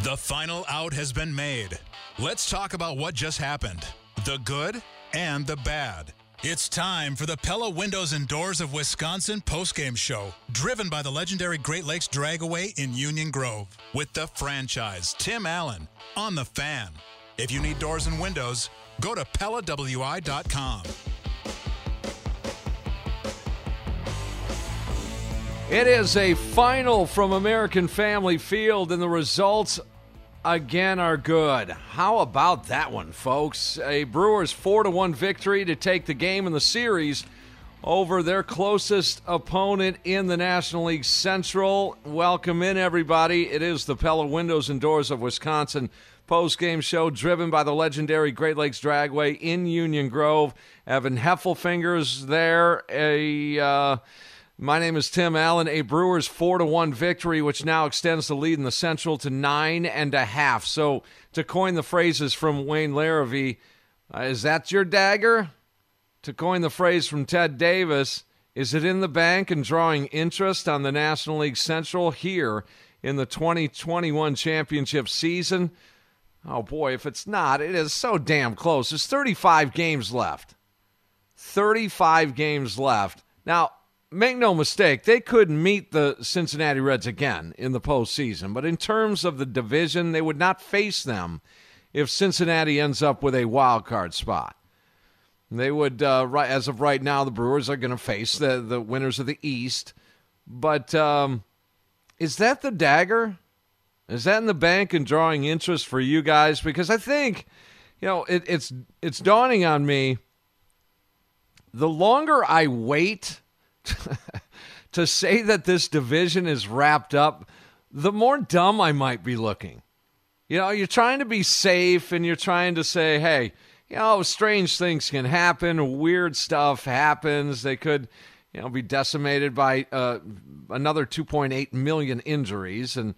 The final out has been made. Let's talk about what just happened the good and the bad. It's time for the Pella Windows and Doors of Wisconsin postgame show, driven by the legendary Great Lakes Dragaway in Union Grove, with the franchise Tim Allen on the fan. If you need doors and windows, go to PellaWI.com. It is a final from American Family Field, and the results again are good. How about that one, folks? A Brewers 4 to 1 victory to take the game in the series over their closest opponent in the National League Central. Welcome in, everybody. It is the Pella Windows and Doors of Wisconsin post game show driven by the legendary Great Lakes Dragaway in Union Grove. Evan Heffelfinger's there. A. Uh, my name is Tim Allen. A Brewers four to one victory, which now extends the lead in the Central to nine and a half. So, to coin the phrases from Wayne Larrivee, uh, is that your dagger? To coin the phrase from Ted Davis, is it in the bank and drawing interest on the National League Central here in the 2021 championship season? Oh boy, if it's not, it is so damn close. There's 35 games left. 35 games left. Now, make no mistake, they could meet the Cincinnati Reds again in the postseason. But in terms of the division, they would not face them if Cincinnati ends up with a wild card spot. They would, uh, right as of right now, the Brewers are going to face the the winners of the East. But um, is that the dagger? Is that in the bank and drawing interest for you guys? Because I think, you know, it, it's it's dawning on me. The longer I wait to say that this division is wrapped up, the more dumb I might be looking. You know, you're trying to be safe and you're trying to say, hey, you know, strange things can happen, weird stuff happens. They could, you know, be decimated by uh, another 2.8 million injuries, and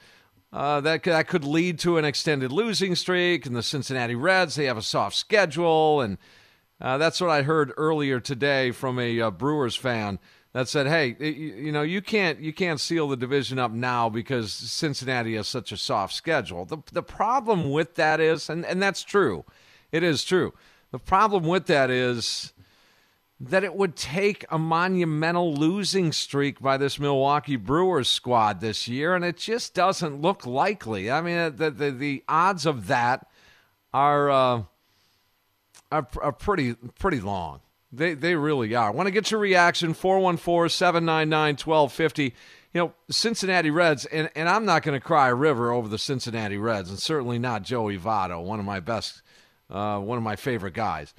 uh, that that could lead to an extended losing streak. And the Cincinnati Reds, they have a soft schedule, and uh, that's what I heard earlier today from a uh, Brewers fan that said, "Hey, you know, you can't you can't seal the division up now because Cincinnati has such a soft schedule." The the problem with that is, and and that's true, it is true. The problem with that is that it would take a monumental losing streak by this Milwaukee Brewers squad this year, and it just doesn't look likely. I mean, the the, the odds of that are, uh, are are pretty pretty long. They they really are. I want to get your reaction 414-799-1250. You know, Cincinnati Reds and and I'm not going to cry a river over the Cincinnati Reds and certainly not Joey Votto, one of my best uh, one of my favorite guys.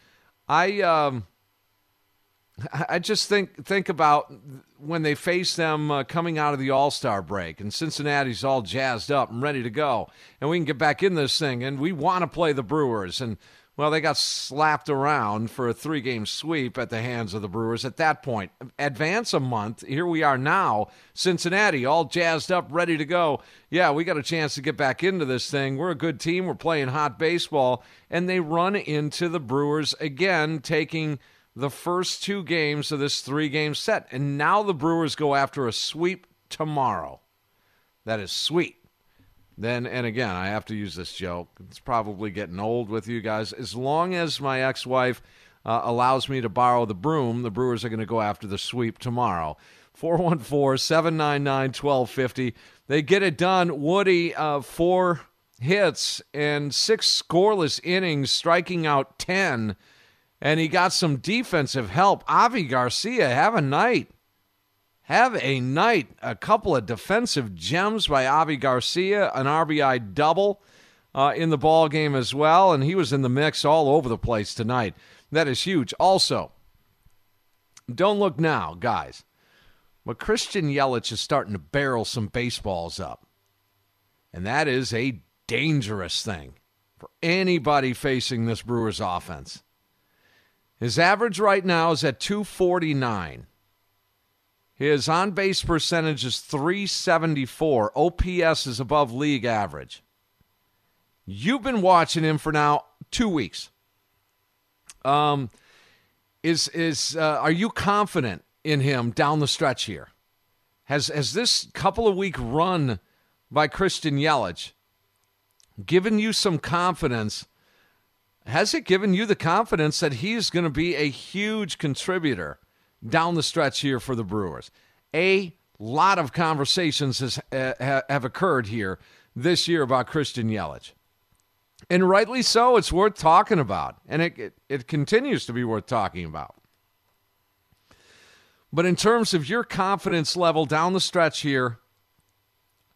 I um I just think think about when they face them uh, coming out of the All Star break, and Cincinnati's all jazzed up and ready to go, and we can get back in this thing, and we want to play the Brewers, and well, they got slapped around for a three game sweep at the hands of the Brewers at that point. Advance a month. Here we are now. Cincinnati, all jazzed up, ready to go. Yeah, we got a chance to get back into this thing. We're a good team. We're playing hot baseball. And they run into the Brewers again, taking the first two games of this three game set. And now the Brewers go after a sweep tomorrow. That is sweet then and again i have to use this joke. It's probably getting old with you guys. As long as my ex-wife uh, allows me to borrow the broom the brewers are going to go after the sweep tomorrow. 414-799-1250 they get it done. Woody uh, for hits and six scoreless innings, striking out 10, and he got some defensive help. Avi Garcia, have a night. Have a night. A couple of defensive gems by Avi Garcia, an RBI double uh, in the ball game as well, and he was in the mix all over the place tonight. That is huge. Also, don't look now, guys, but Christian Yelich is starting to barrel some baseballs up. And that is a dangerous thing for anybody facing this Brewers offense. His average right now is at 249. His on base percentage is 374. OPS is above league average. You've been watching him for now two weeks. Um, is is uh, are you confident in him down the stretch here? Has has this couple of week run by Christian Yelich given you some confidence? Has it given you the confidence that he's going to be a huge contributor down the stretch here for the Brewers? A lot of conversations has, uh, have occurred here this year about Christian Yelich. And rightly so, it's worth talking about. And it, it, it continues to be worth talking about. But in terms of your confidence level down the stretch here,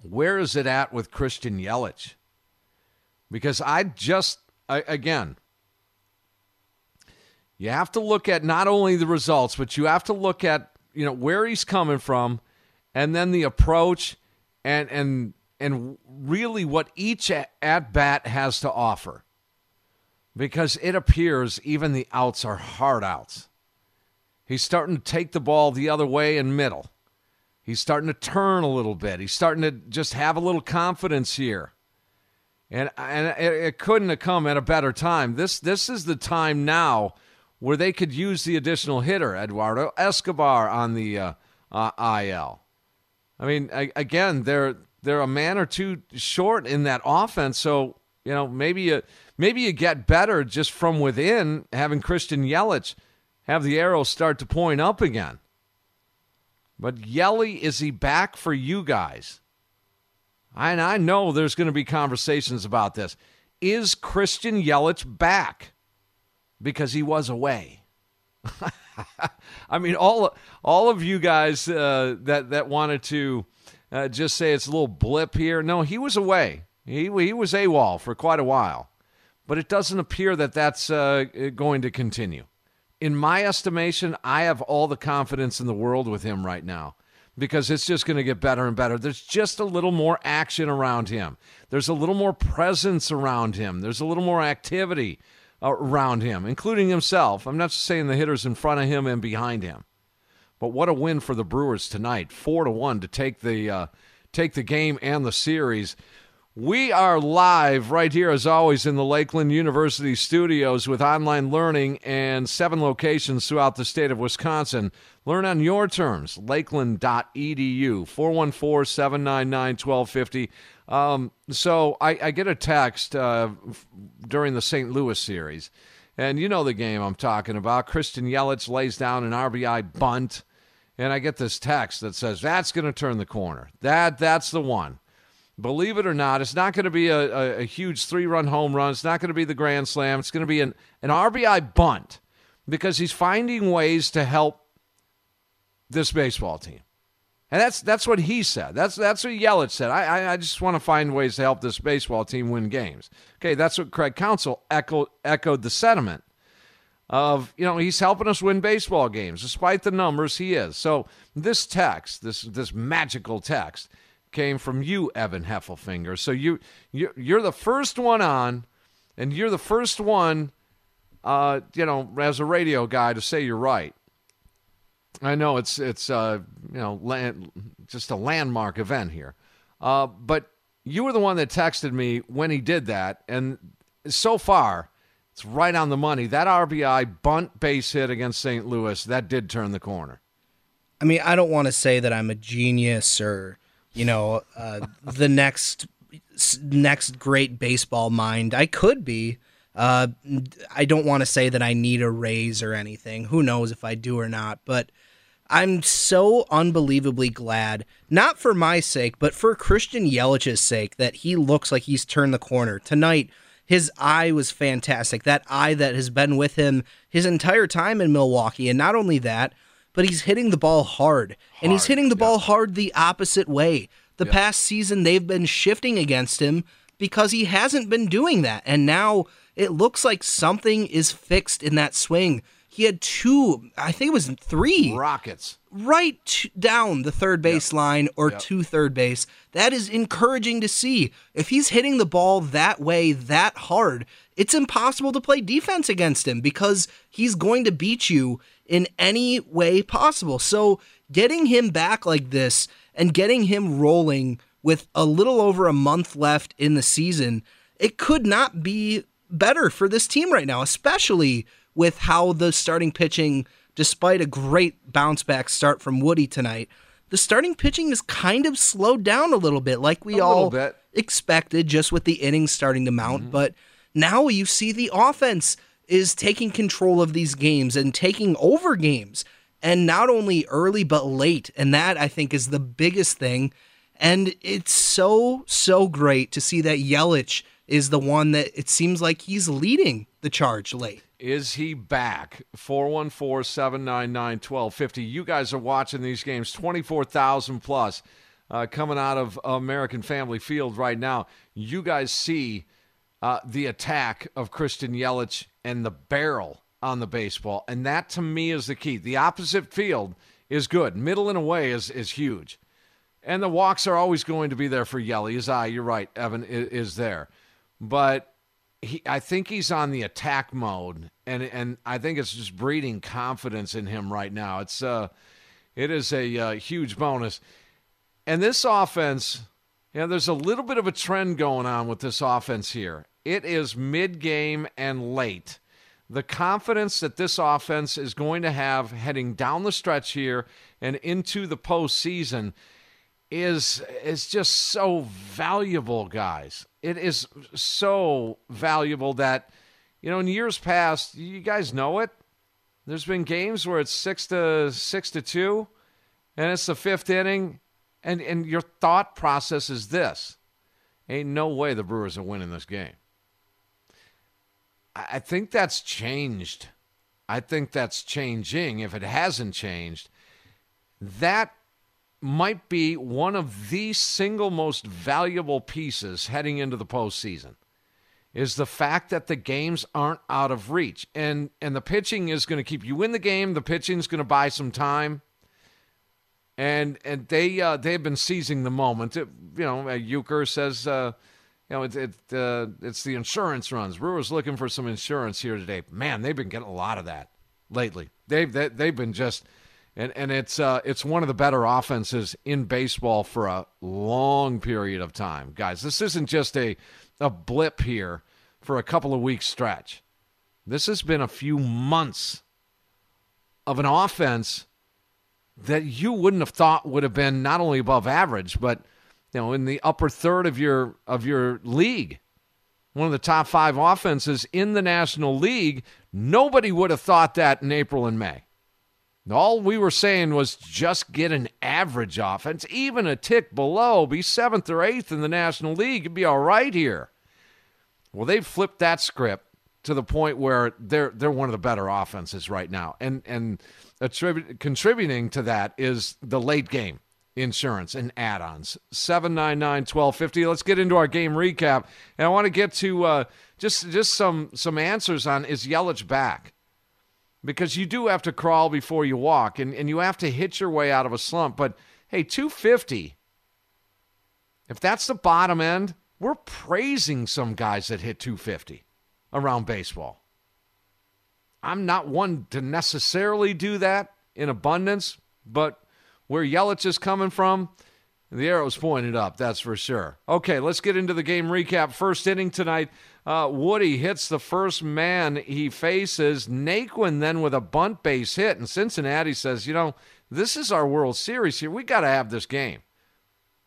where is it at with Christian Yelich? Because I just, I, again, you have to look at not only the results, but you have to look at, you know, where he's coming from and then the approach and, and, and really what each at bat has to offer. Because it appears even the outs are hard outs. He's starting to take the ball the other way in middle. He's starting to turn a little bit. He's starting to just have a little confidence here. And, and it, couldn't have come at a better time. This, this is the time now where they could use the additional hitter, Eduardo Escobar, on the uh, uh, IL. I mean, I, again, they're they're a man or two short in that offense. So you know, maybe you maybe you get better just from within having Christian Yelich have the arrow start to point up again. But Yelly, is he back for you guys? And I know there's going to be conversations about this. Is Christian Yelich back? Because he was away. I mean, all all of you guys uh, that that wanted to uh, just say it's a little blip here. No, he was away. He he was AWOL for quite a while, but it doesn't appear that that's uh, going to continue in my estimation, I have all the confidence in the world with him right now because it's just going to get better and better. There's just a little more action around him. There's a little more presence around him. There's a little more activity around him, including himself. I'm not saying the hitters in front of him and behind him. But what a win for the Brewers tonight, four to one to take the uh, take the game and the series. We are live right here, as always, in the Lakeland University studios with online learning and seven locations throughout the state of Wisconsin. Learn on your terms, lakeland.edu, 414 799 1250. Um, so I, I, get a text uh, during the St. Louis series, and you know the game I'm talking about. Christian Yelich lays down an RBI bunt, and I get this text that says, That's going to turn the corner. That That's the one. Believe it or not, it's not going to be a, a, a huge three run home run. It's not going to be the grand slam. It's going to be an, an RBI bunt because he's finding ways to help this baseball team. And that's that's what he said. That's that's what Yelich said. I, I, I just want to find ways to help this baseball team win games. Okay, that's what Craig Counsell echoed echoed the sentiment of you know he's helping us win baseball games despite the numbers he is. So this text, this this magical text, came from you, Evan Heffelfinger. So you you're, you're the first one on, and you're the first one, uh, you know, as a radio guy to say you're right. I know it's it's uh, you know land, just a landmark event here, uh, but you were the one that texted me when he did that, and so far it's right on the money. That RBI bunt base hit against St. Louis that did turn the corner. I mean, I don't want to say that I'm a genius or you know, uh, the next next great baseball mind. I could be. Uh, I don't want to say that I need a raise or anything. Who knows if I do or not? But I'm so unbelievably glad, not for my sake, but for Christian Yelich's sake, that he looks like he's turned the corner. Tonight, his eye was fantastic. That eye that has been with him his entire time in Milwaukee. And not only that, but he's hitting the ball hard. hard and he's hitting the ball hard the opposite way. The past season, they've been shifting against him because he hasn't been doing that. And now it looks like something is fixed in that swing. He had two, I think it was three rockets right t- down the third base yep. line or yep. to third base. That is encouraging to see. If he's hitting the ball that way, that hard, it's impossible to play defense against him because he's going to beat you in any way possible. So getting him back like this and getting him rolling with a little over a month left in the season, it could not be better for this team right now, especially with how the starting pitching, despite a great bounce back start from Woody tonight, the starting pitching is kind of slowed down a little bit, like we a all expected, just with the innings starting to mount. Mm-hmm. But now you see the offense is taking control of these games and taking over games, and not only early but late. And that I think is the biggest thing. And it's so so great to see that Yelich is the one that it seems like he's leading the charge late. Is he back? 414 799 1250. You guys are watching these games, 24,000 plus uh, coming out of American Family Field right now. You guys see uh, the attack of Christian Yelich and the barrel on the baseball. And that to me is the key. The opposite field is good, middle and away is, is huge. And the walks are always going to be there for Yelly. His eye, you're right, Evan, is, is there. But he, I think he's on the attack mode, and and I think it's just breeding confidence in him right now. It's uh, it is a uh, huge bonus, and this offense, yeah, there's a little bit of a trend going on with this offense here. It is mid game and late. The confidence that this offense is going to have heading down the stretch here and into the postseason is is just so valuable, guys. It is so valuable that you know in years past, you guys know it. There's been games where it's six to six to two, and it's the fifth inning, and and your thought process is this: ain't no way the Brewers are winning this game. I think that's changed. I think that's changing. If it hasn't changed, that might be one of the single most valuable pieces heading into the postseason is the fact that the games aren't out of reach. And and the pitching is going to keep you in the game. The pitching is going to buy some time. And and they uh, they've been seizing the moment. It, you know Uecker says uh, you know it, it uh, it's the insurance runs. Brewers looking for some insurance here today. Man they've been getting a lot of that lately. They've they, have they have been just and and it's uh, it's one of the better offenses in baseball for a long period of time, guys. This isn't just a a blip here for a couple of weeks stretch. This has been a few months of an offense that you wouldn't have thought would have been not only above average, but you know in the upper third of your of your league. One of the top five offenses in the National League. Nobody would have thought that in April and May. All we were saying was just get an average offense, even a tick below, be seventh or eighth in the National League, you'd be all right here. Well, they've flipped that script to the point where they're they're one of the better offenses right now, and and contributing to that is the late game insurance and add-ons. 799-1250 let's get into our game recap. And i want to get to uh, just just some some answers on is yelich back because you do have to crawl before you walk and, and you have to hit your way out of a slump. But hey, 250, if that's the bottom end, we're praising some guys that hit 250 around baseball. I'm not one to necessarily do that in abundance, but where Yelich is coming from, the arrow's pointed up, that's for sure. Okay, let's get into the game recap. First inning tonight, uh, Woody hits the first man he faces. Naquin then with a bunt base hit, and Cincinnati says, you know, this is our World Series here. We got to have this game.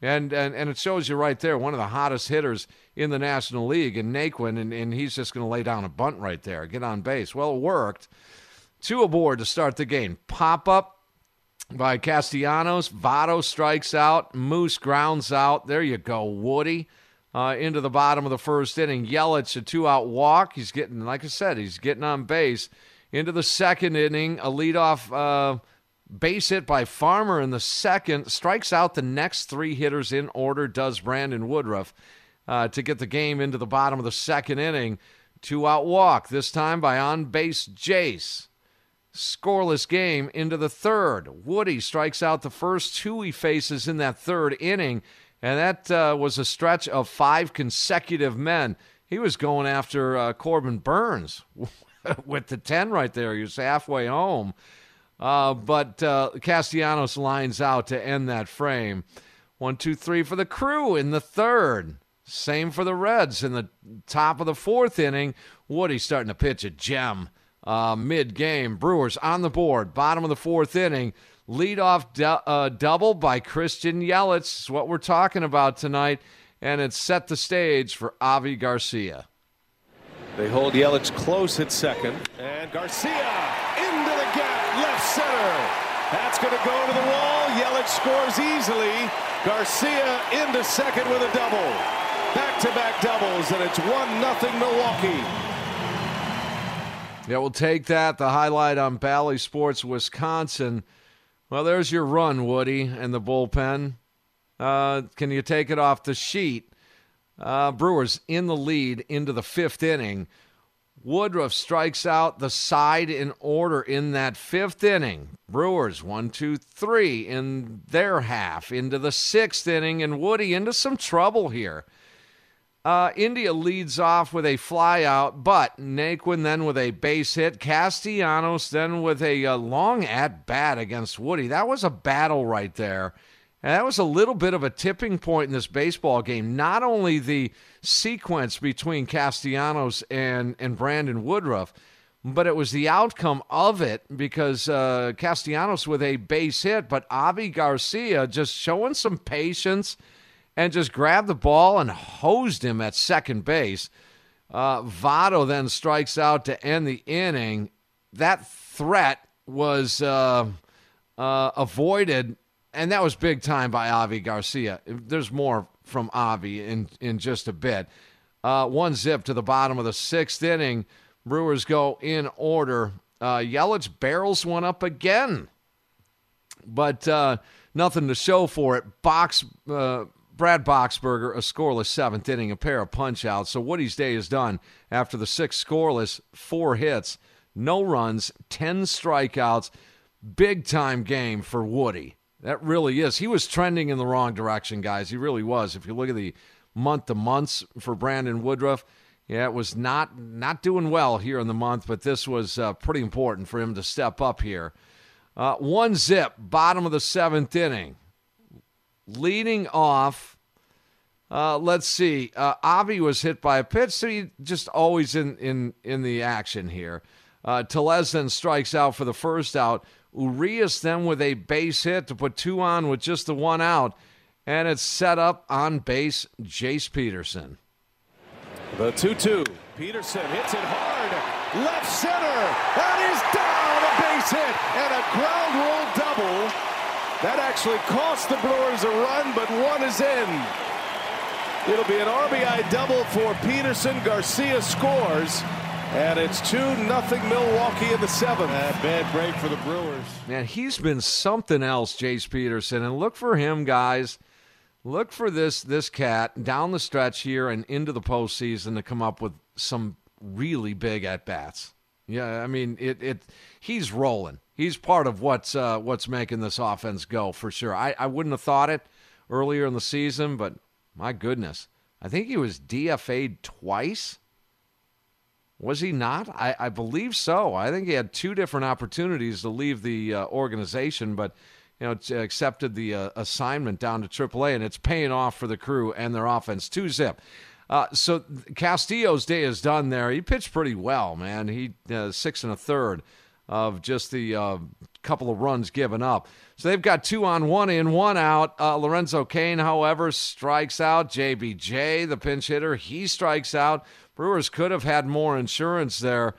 And, and and it shows you right there, one of the hottest hitters in the National League, in Naquin, and, and he's just going to lay down a bunt right there, get on base. Well, it worked. Two aboard to start the game. Pop up by Castellanos. Votto strikes out. Moose grounds out. There you go, Woody. Uh, into the bottom of the first inning. Yelich, a two out walk. He's getting, like I said, he's getting on base. Into the second inning, a leadoff uh, base hit by Farmer in the second. Strikes out the next three hitters in order, does Brandon Woodruff uh, to get the game into the bottom of the second inning. Two out walk, this time by on base Jace scoreless game into the third. Woody strikes out the first two he faces in that third inning, and that uh, was a stretch of five consecutive men. He was going after uh, Corbin Burnes with the 10 right there. He was halfway home. Uh, but uh, Castellanos lines out to end that frame. One, two, three for the crew in the third. Same for the Reds in the top of the fourth inning. Woody starting to pitch a gem uh, mid game. Brewers on the board, bottom of the fourth inning. Leadoff du- uh, double by Christian Yelich is what we're talking about tonight, and it set the stage for Avi Garcia. They hold Yelich close at second, and Garcia into the gap, left center. That's going to go to the wall. Yelich scores easily. Garcia into second with a double. Back-to-back doubles, and it's one nothing Milwaukee. Yeah, we'll take that. The highlight on Bally Sports Wisconsin. Well, there's your run, Woody, and the bullpen. Uh, can you take it off the sheet? Uh, Brewers in the lead into the fifth inning. Woodruff strikes out the side in order in that fifth inning. Brewers one, two, three in their half into the sixth inning, and Woody into some trouble here. Uh, India leads off with a flyout, but Naquin then with a base hit. Castellanos then with a, a uh, long at bat against Woody. That was a battle right there. And that was a little bit of a tipping point in this baseball game. Not only the sequence between Castellanos and, and Brandon Woodruff, but it was the outcome of it because uh, Castellanos with a base hit, but Avi Garcia just showing some patience and just grabbed the ball and hosed him at second base. Uh, Votto then strikes out to end the inning. That threat was uh, uh, avoided, and that was big time by Avi Garcia. There's more from Avi in, in just a bit. Uh, one zip to the bottom of the sixth inning. Brewers go in order. Uh, Yelich barrels one up again, but uh, nothing to show for it. Box uh, Brad Boxberger, a scoreless seventh inning, a pair of punchouts. So Woody's day is done after the six scoreless, four hits, no runs, 10 strikeouts. Big time game for Woody. That really is. He was trending in the wrong direction, guys. He really was. If you look at the month to months for Brandon Woodruff, yeah, it was not not doing well here in the month, but this was uh, pretty important for him to step up here. Uh, one zip, bottom of the seventh inning leading off. Uh, let's see. Uh, Avi was hit by a pitch, so he just always in in in the action here. Uh, then strikes out for the first out. Urias then with a base hit to put two on with just the one out, and it's set up on base. Jace Peterson. The two-two. Peterson hits it hard, left center. That is down a base hit and a ground rule double that actually cost the Brewers a run, but one is in. It'll be an RBI double for Peterson. Garcia scores. And it's 2 nothing Milwaukee in the seventh. A bad break for the Brewers. Man, he's been something else, Jace Peterson. And look for him, guys. Look for this this cat down the stretch here and into the postseason to come up with some really big at bats. Yeah, I mean it. It he's rolling he's part of what's uh, what's making this offense go for sure. I, I wouldn't have thought it earlier in the season, but my goodness, I think he was DFA'd twice. Was he not? I, I believe so. I think he had two different opportunities to leave the uh, organization, but you know accepted the uh, assignment down to AAA, and it's paying off for the crew and their offense. Two zip. Uh, so Castillo's day is done there. He pitched pretty well, man. He uh, six and a third of just the uh, couple of runs given up. So they've got two on, one in, one out. Uh, Lorenzo Cain, however, strikes out. JBJ, the pinch hitter, he strikes out. Brewers could have had more insurance there,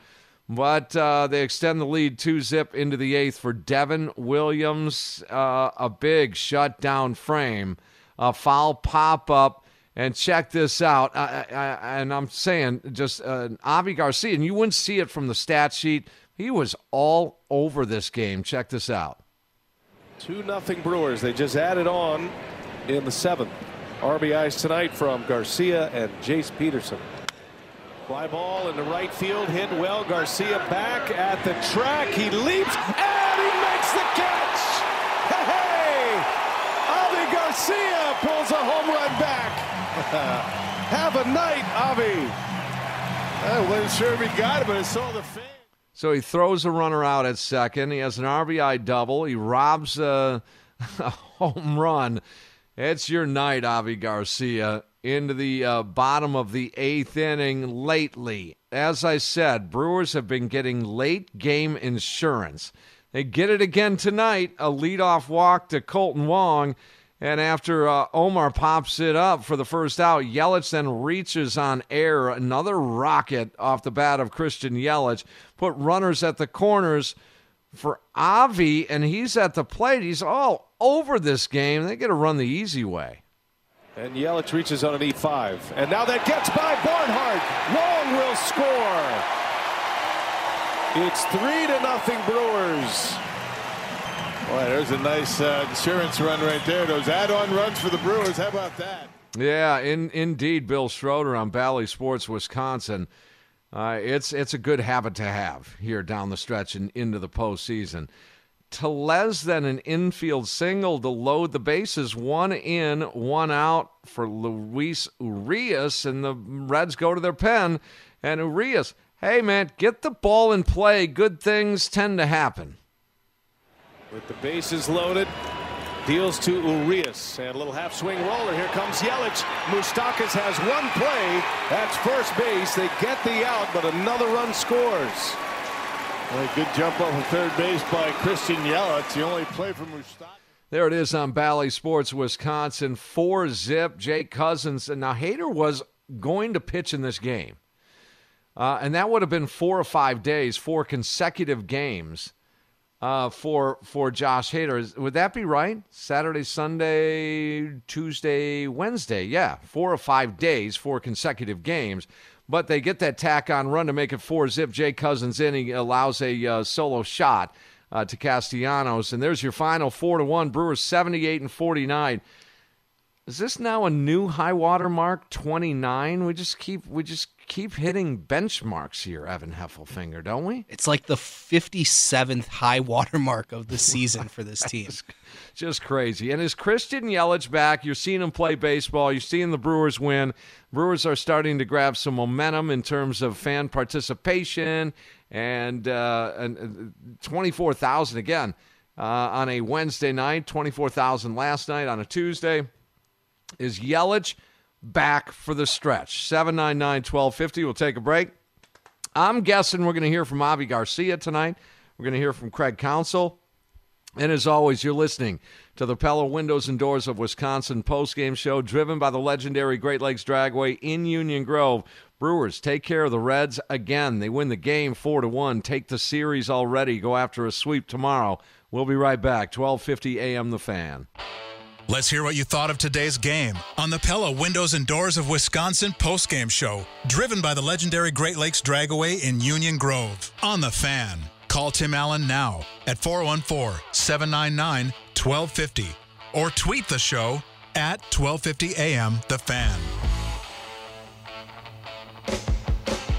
But uh, they extend the lead two zip into the eighth for Devin Williams. Uh, a big shutdown frame, a foul pop up. And check this out. I, I, and I'm saying just uh, Avi Garcia, and you wouldn't see it from the stat sheet. He was all over this game. Check this out. 2 nothing Brewers. They just added on in the seventh. RBIs tonight from Garcia and Jace Peterson. Fly ball in the right field, hit well. Garcia back at the track. He leaps and he makes the catch. Hey, Avi Garcia pulls a home run back. Have a night, Avi. I wasn't sure if he got it, but I saw the fan. So he throws a runner out at second. He has an RBI double. He robs a, a home run. It's your night, Avi Garcia, into the uh, bottom of the eighth inning lately. As I said, Brewers have been getting late game insurance. They get it again tonight a leadoff walk to Kolten Wong. And after uh, Omar pops it up for the first out, Yelich then reaches on error. Another rocket off the bat of Christian Yelich. Put runners at the corners for Avi, and he's at the plate. He's all over this game. They get to run the easy way. And Yelich reaches on an E5. And now that gets by Barnhart. Long will score. It's three to nothing Brewers. Boy, there's a nice uh, insurance run right there. Those add-on runs for the Brewers. How about that? Yeah, in, indeed, Bill Schroeder on Bally Sports, Wisconsin. Uh, it's it's a good habit to have here down the stretch and into the postseason. Tellez then an infield single to load the bases, one in, one out for Luis Urias, and the Reds go to their pen. And Urias, hey man, get the ball in play. Good things tend to happen. With the bases loaded, deals to Urias. And a little half swing roller. Here comes Yelich. Moustakas has one play. That's first base. They get the out, but another run scores. Well, a good jump off of third base by Christian Yelich. The only play from Moustakas. There it is on Bally Sports, Wisconsin. Four zip. Jake Cousins. And now Hader was going to pitch in this game. Uh, and that would have been four or five days, four consecutive games uh, for for Josh Hader. Would that be right? Saturday, Sunday, Tuesday, Wednesday. Yeah, four or five days, four consecutive games. But they get that tack on run to make it four zip. Jay Cousins in. He allows a uh, solo shot uh, to Castellanos, and there's your final four to one. Brewers seventy eight and forty nine. Is this now a new high water mark? Twenty nine. We just keep we just keep hitting benchmarks here, Evan Heffelfinger, don't we? It's like the 57th high water mark of the season for this team. Just crazy. And is Christian Yelich back? You're seeing him play baseball. You're seeing the Brewers win. Brewers are starting to grab some momentum in terms of fan participation and, uh, and 24,000 again uh, on a Wednesday night, 24,000 last night on a Tuesday. Is Yelich – back for the stretch. 799 1250. We'll take a break. I'm guessing we're going to hear from Avi Garcia tonight. We're going to hear from Craig Counsell. And as always, you're listening to the Pella Windows and Doors of Wisconsin postgame show driven by the legendary Great Lakes Dragaway in Union Grove. Brewers take care of the Reds again. They win the game 4 to 1, take the series already, go after a sweep tomorrow. We'll be right back. 1250 AM The Fan. Let's hear what you thought of today's game on the Pella Windows and Doors of Wisconsin postgame show, driven by the legendary Great Lakes Dragaway in Union Grove. On the fan. Call Tim Allen now at 414 799 1250 or tweet the show at 1250 AM The Fan.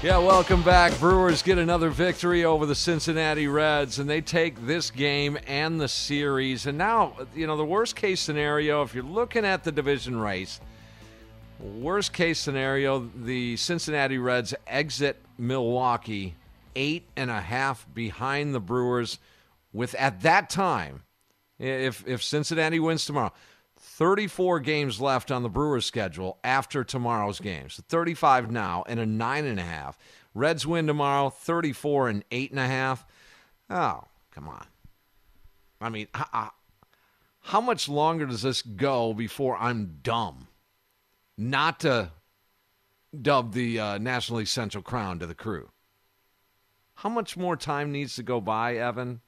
Yeah, welcome back. Brewers get another victory over the Cincinnati Reds, and they take this game and the series. And now, you know, the worst case scenario, if you're looking at the division race, worst case scenario, the Cincinnati Reds exit Milwaukee eight and a half behind the Brewers with, at that time, if, if Cincinnati wins tomorrow, 34 games left on the Brewers schedule after tomorrow's game. So 35 now and a nine and a half. Reds win tomorrow, 34 and eight and a half. Oh, come on. I mean, how, how much longer does this go before I'm dumb not to dub the uh, National League Central Crown to the crew? How much more time needs to go by, Evan?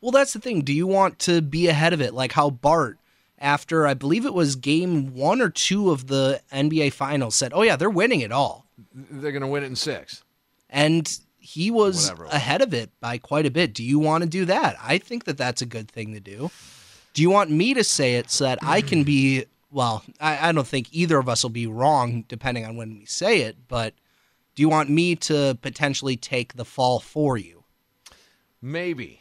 Well, that's the thing. Do you want to be ahead of it, like how Bart, after I believe it was game one or two of the NBA Finals, said, "Oh yeah, they're winning it all." They're going to win it in six. And he was ahead of it by quite a bit. Do you want to do that? I think that that's a good thing to do. Do you want me to say it so that I can be? Well, I, I don't think either of us will be wrong depending on when we say it, but do you want me to potentially take the fall for you? Maybe.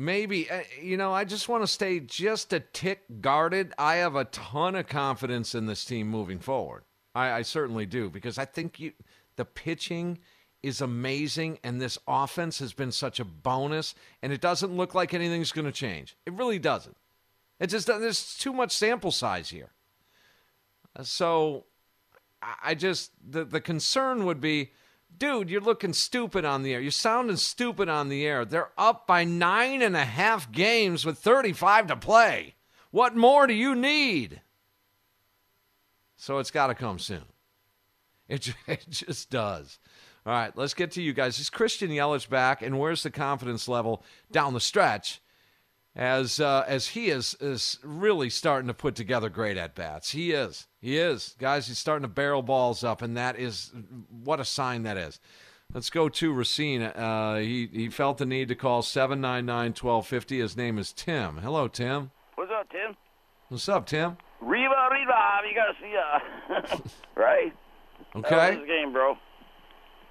Maybe. Uh, you know, I just want to stay just a tick guarded. I have a ton of confidence in this team moving forward. I, I certainly do because I think you, the pitching is amazing and this offense has been such a bonus and it doesn't look like anything's going to change. It really doesn't. It just there's too much sample size here. So I just the the concern would be, dude, you're looking stupid on the air. You're sounding stupid on the air. They're up by nine and a half games with 35 to play. What more do you need? So it's got to come soon. It, it just does. All right, let's get to you guys. Is Christian Yelich back, and where's the confidence level down the stretch? As uh, as he is is really starting to put together great at bats. He is. He is. Guys, he's starting to barrel balls up and that is what a sign that is. Let's go to Racine. Uh, he he felt the need to call 799-1250. His name is Tim. Hello, Tim. What's up, Tim? What's up, Tim? Riva, Riva, you gotta see, uh, right? Okay. This game, bro.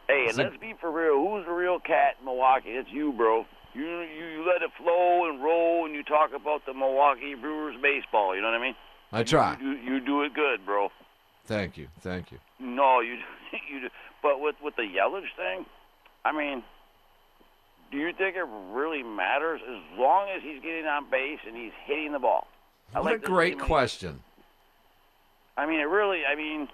Hey, and let's be for real. Who's the real cat in Milwaukee? It's you, bro. You, you let it flow and roll, and you talk about the Milwaukee Brewers baseball. You know what I mean? I try. You, you, you do it good, bro. Thank you, thank you. No, you you. Do. But with with the Yelich thing, I mean, do you think it really matters as long as he's getting on base and he's hitting the ball? What like a great question. I mean, it really. I mean,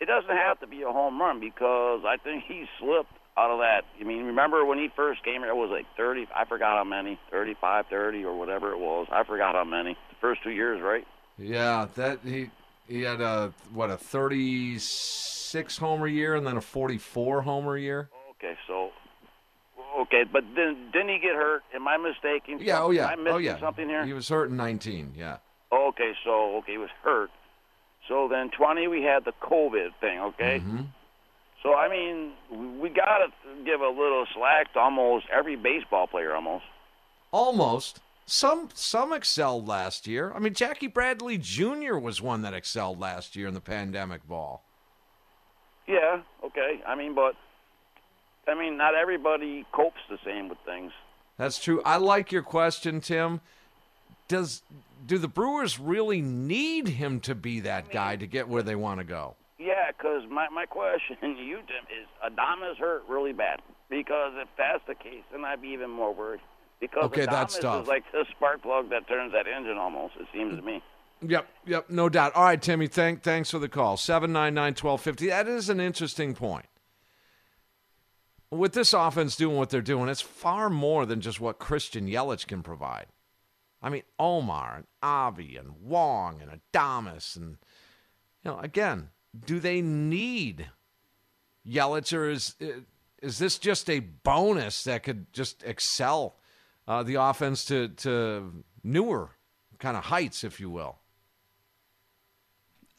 it doesn't have to be a home run because I think he slipped out of that. I mean, remember when he first came here, it was like 30, I forgot how many, 35, 30 or whatever it was. I forgot how many. The first two years, right? Yeah, that he he had a what a 36 homer year and then a 44 homer year. Okay, so okay, but then didn't he get hurt? Am I mistaken? Yeah, oh yeah. Am I missing oh yeah. something here? He was hurt in 19, yeah. Okay, so okay, he was hurt. So then 20 we had the COVID thing, okay? Mm-hmm. So I mean, we got to give a little slack to almost every baseball player, almost. Almost. Some some excelled last year. I mean, Jackie Bradley Jr. was one that excelled last year in the pandemic ball. Yeah. Okay. I mean, but I mean, not everybody copes the same with things. That's true. I like your question, Tim. Does do the Brewers really need him to be that guy to get where they want to go? Yeah, because my, my question to you, Tim, is Adames hurt really bad? Because if that's the case, then I'd be even more worried. Because okay, Adames that's tough. is like the spark plug that turns that engine almost, it seems to me. Yep, yep, no doubt. All right, Timmy, thank, thanks for the call. 799-1250. That is an interesting point. With this offense doing what they're doing, it's far more than just what Christian Yelich can provide. I mean, Omar and Avi and Wong and Adames and, you know, again, do they need Yelich, or is is this just a bonus that could just excel uh, the offense to to newer kind of heights, if you will?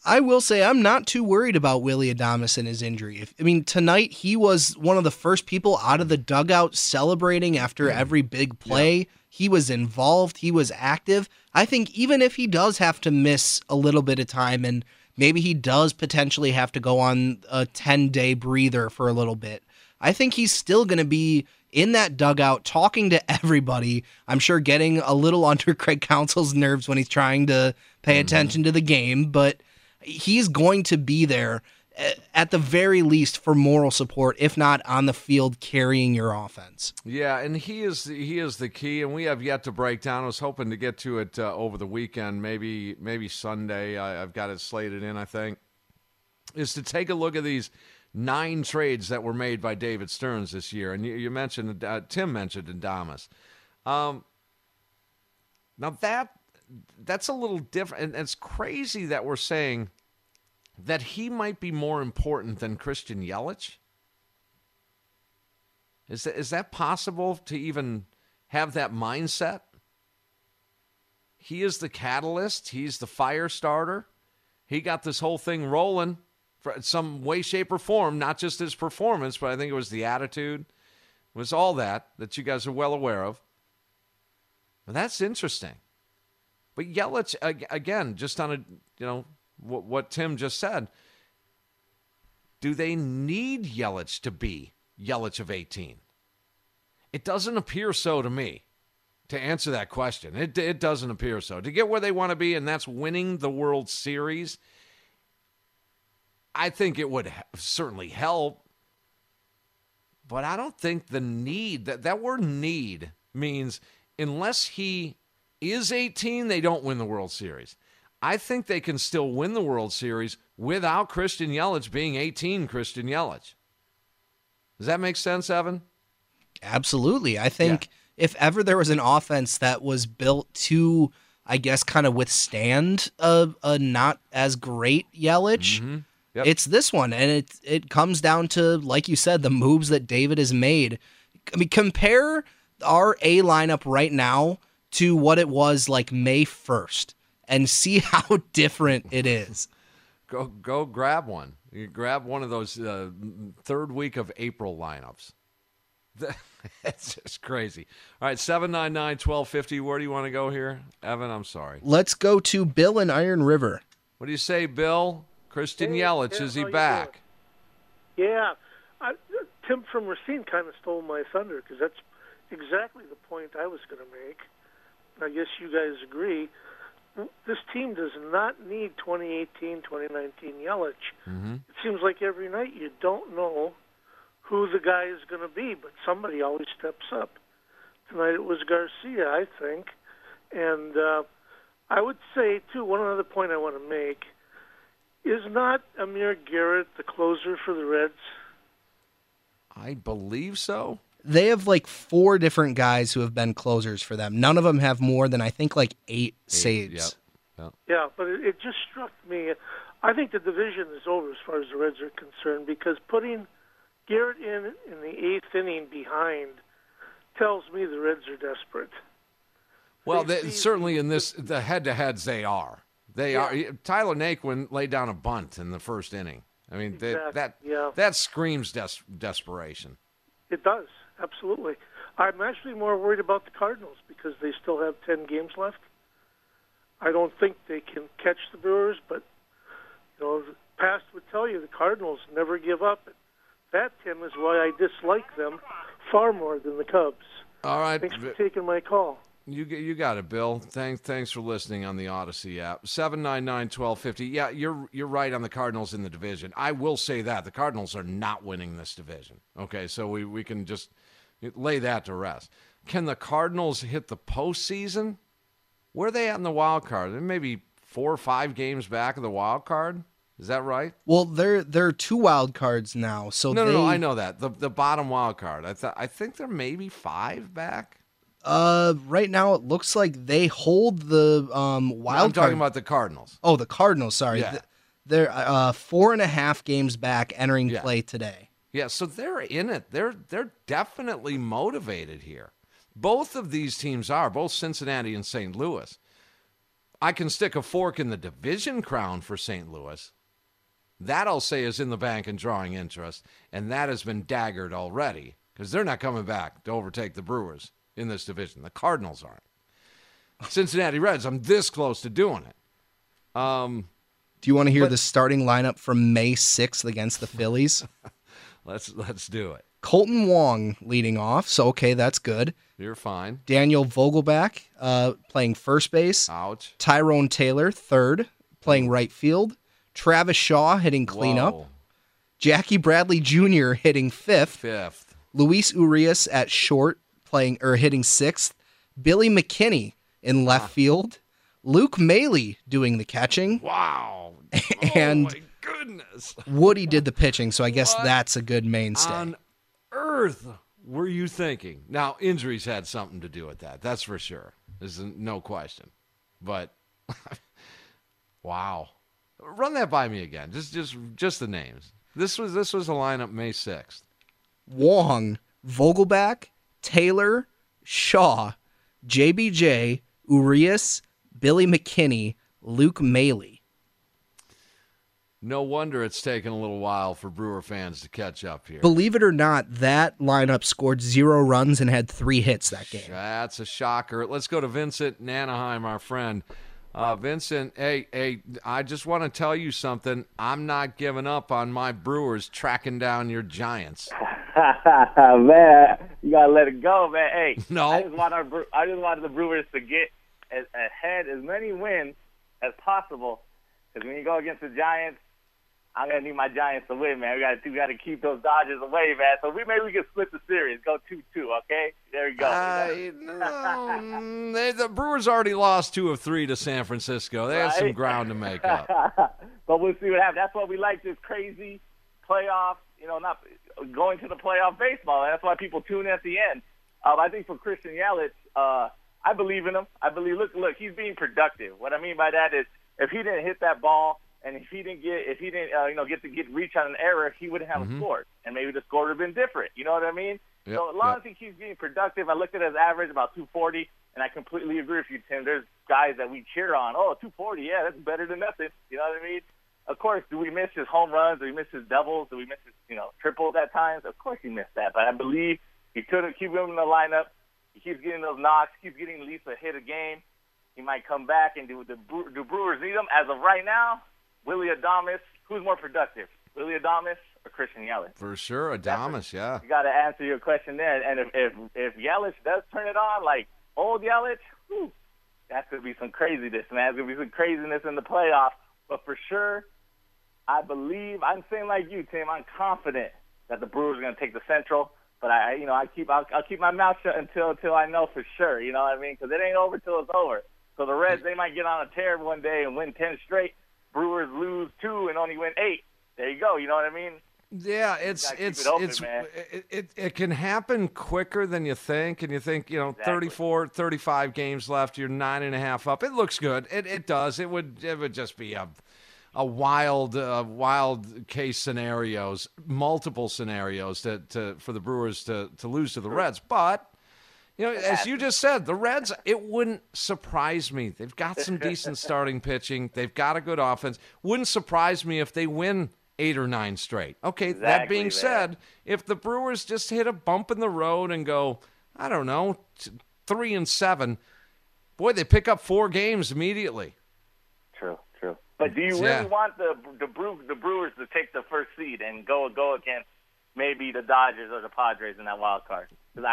I will say I'm not too worried about Willie Adames and his injury. If, I mean, tonight he was one of the first people out of the dugout celebrating after mm. every big play. Yeah. He was involved. He was active. I think even if he does have to miss a little bit of time and Maybe he does potentially have to go on a 10 day breather for a little bit. I think he's still going to be in that dugout talking to everybody. I'm sure getting a little under Craig Counsell's nerves when he's trying to pay mm-hmm. attention to the game, but he's going to be there at the very least for moral support, if not on the field carrying your offense. Yeah, and he is he is the key, and we have yet to break down. I was hoping to get to it uh, over the weekend, maybe maybe Sunday. I, have got it slated in. I think is to take a look at these nine trades that were made by David Stearns this year, and you, you mentioned uh, Tim mentioned Indamas. Um, now that that's a little different, and it's crazy that we're saying that he might be more important than Christian Yelich? Is that, is that possible to even have that mindset? He is the catalyst. He's the fire starter. He got this whole thing rolling for some way, shape, or form. Not just his performance, but I think it was the attitude. It was all that that you guys are well aware of. But that's interesting. But Yelich again, just on a you know what, what Tim just said. Do they need Yelich to be Yelich of 18? It doesn't appear so to me. To answer that question, it it doesn't appear so. To get where they want to be, and that's winning the World Series. I think it would certainly help, but I don't think the need that that word need means unless he is 18, they don't win the World Series. I think they can still win the World Series without Christian Yelich being 18 Christian Yelich. Does that make sense, Evan? Absolutely. I think yeah. if ever there was an offense that was built to, I guess, kind of withstand a, a not as great Yelich, mm-hmm. yep. it's this one. And it, it comes down to, like you said, the moves that David has made. I mean, compare our A lineup right now to what it was like May 1st and see how different it is. Go go grab one. You grab one of those uh, third week of April lineups. That's just crazy. All right, 799 1250. Where do you want to go here? Evan, I'm sorry. Let's go to Bill in Iron River. What do you say, Bill? Christian hey, Yelich, is he back? Yeah. I, Tim from Racine kind of stole my thunder because that's exactly the point I was going to make. I guess you guys agree. This team does not need 2018, 2019 Yelich. Mm-hmm. It seems like every night you don't know who the guy is going to be, but somebody always steps up. Tonight it was Garcia, I think. And uh, I would say, too, one other point I want to make is not Amir Garrett the closer for the Reds? I believe so they have like four different guys who have been closers for them. None of them have more than I think like eight, eight saves. Yep, yep. Yeah, but it, it just struck me. I think the division is over as far as the Reds are concerned because putting Garrett in in the eighth inning behind tells me the Reds are desperate. Well, they, certainly in this the head-to-heads they are. They yeah. are. Tyler Naquin laid down a bunt in the first inning. I mean, exactly. that that, yeah. that screams des- desperation. It does absolutely. I'm actually more worried about the Cardinals because they still have 10 games left. I don't think they can catch the Brewers, but you know, the past would tell you the Cardinals never give up. That Tim is why I dislike them far more than the Cubs. All right, thanks for taking my call. You you got it, Bill. Thanks thanks for listening on the Odyssey app. Seven nine nine twelve fifty. Yeah, you're you're right on the Cardinals in the division. I will say that the Cardinals are not winning this division. Okay, so we, we can just Lay that to rest. Can the Cardinals hit the postseason? Where are they at in the wild card? They're maybe four or five games back of the wild card. Is that right? Well, they're they're two wild cards now. So no, they, no, no. I know that the the bottom wild card. I I think they're maybe five back. Uh, right now it looks like they hold the um wild. No, I'm talking about the Cardinals. Oh, the Cardinals. Sorry, yeah. they're uh four and a half games back entering yeah. play today. Yeah, so they're in it. They're they're definitely motivated here. Both of these teams are, both Cincinnati and St. Louis. I can stick a fork in the division crown for St. Louis. That I'll say is in the bank and drawing interest, and that has been daggered already because they're not coming back to overtake the Brewers in this division. The Cardinals aren't. Cincinnati Reds, I'm this close to doing it. Um, Do you want to hear but, the starting lineup from May 6th against the Phillies? Let's let's do it. Kolten Wong leading off, so okay, that's good. You're fine. Daniel Vogelbach uh, playing first base. Ouch. Tyrone Taylor third, playing right field. Travis Shaw hitting cleanup. Whoa. Jackie Bradley Jr. hitting fifth. Fifth. Luis Urias at short, playing or hitting sixth. Billy McKinney in left field. Luke Maile doing the catching. Wow. and oh goodness. Woody did the pitching, so I guess what that's a good mainstay. On earth were you thinking? Now, injuries had something to do with that. That's for sure. There's no question. But wow. Run that by me again. Just just just the names. This was this was a lineup May 6th. Wong, Vogelbach, Taylor, Shaw, JBJ, Urias, Billy McKinney, Luke Maile. No wonder it's taken a little while for Brewer fans to catch up here. Believe it or not, that lineup scored zero runs and had three hits that game. That's a shocker. Let's go to Vincent in Anaheim, our friend. Uh, Vincent, hey, hey, I just want to tell you something. I'm not giving up on my Brewers tracking down your Giants. man, you gotta let it go, man. Hey, no, I just want our, I just wanted the Brewers to get ahead as many wins as possible. Because when you go against the Giants, I'm gonna need my Giants to win, man. We got to we got to keep those Dodgers away, man. So we maybe we can split the series, go two two. Okay, there we go. Uh, no, they, the Brewers already lost two of three to San Francisco. They right? have some ground to make up. but we'll see what happens. That's why we like this crazy playoff. You know, not going to the playoff baseball. That's why people tune in at the end. Um, I think for Christian Yelich, uh, I believe in him. I believe. Look, look, he's being productive. What I mean by that is, if he didn't hit that ball and if he didn't get if he didn't uh, you know get to get reach on an error, he wouldn't have mm-hmm. scored, and maybe the score would have been different. You know what I mean? Yep, so as long yep. as he keeps being productive, I looked at his average about 240, and I completely agree with you, Tim. There's guys that we cheer on. Oh, 240, yeah, that's better than nothing. You know what I mean? Of course, do we miss his home runs? Do we miss his doubles? Do we miss his you know triples at times? Of course, he missed that, but I believe he could have keep him in the lineup. He keeps getting those knocks, keeps getting at least a hit a game. He might come back and do the do Brewers need him as of right now. Willy Adames, who's more productive, Willy Adames or Christian Yelich? For sure, Adames, yeah. You got to answer your question there. And if if if Yelich does turn it on, like old Yelich, whew, that's gonna be some craziness, man. It's gonna be some craziness in the playoffs. But for sure, I believe I'm saying like you, Tim. I'm confident that the Brewers are gonna take the Central. But I, you know, I keep I'll, I'll keep my mouth shut until until I know for sure. You know what I mean? Because it ain't over till it's over. So the Reds, they might get on a tear one day and win ten straight. Brewers lose two and only win eight. There you go. You know what I mean? Yeah, it's it's it open, it's it, it, it can happen quicker than you think, and you think you know exactly. 34, 35 games left. You're nine and a half up. It looks good. It it does. It would it would just be a a wild uh, wild case scenarios, multiple scenarios to, to for the Brewers to to lose to the Reds, but you know, as you just said, the Reds, it wouldn't surprise me. They've got some decent starting pitching. They've got a good offense. Wouldn't surprise me if they win eight or nine straight. Okay, exactly, that being man. said, if the Brewers just hit a bump in the road and go, I don't know, three and seven, boy, they pick up four games immediately. True, true. But do you really yeah. want the the, Brew, the Brewers to take the first seed and go go against maybe the Dodgers or the Padres in that wild card?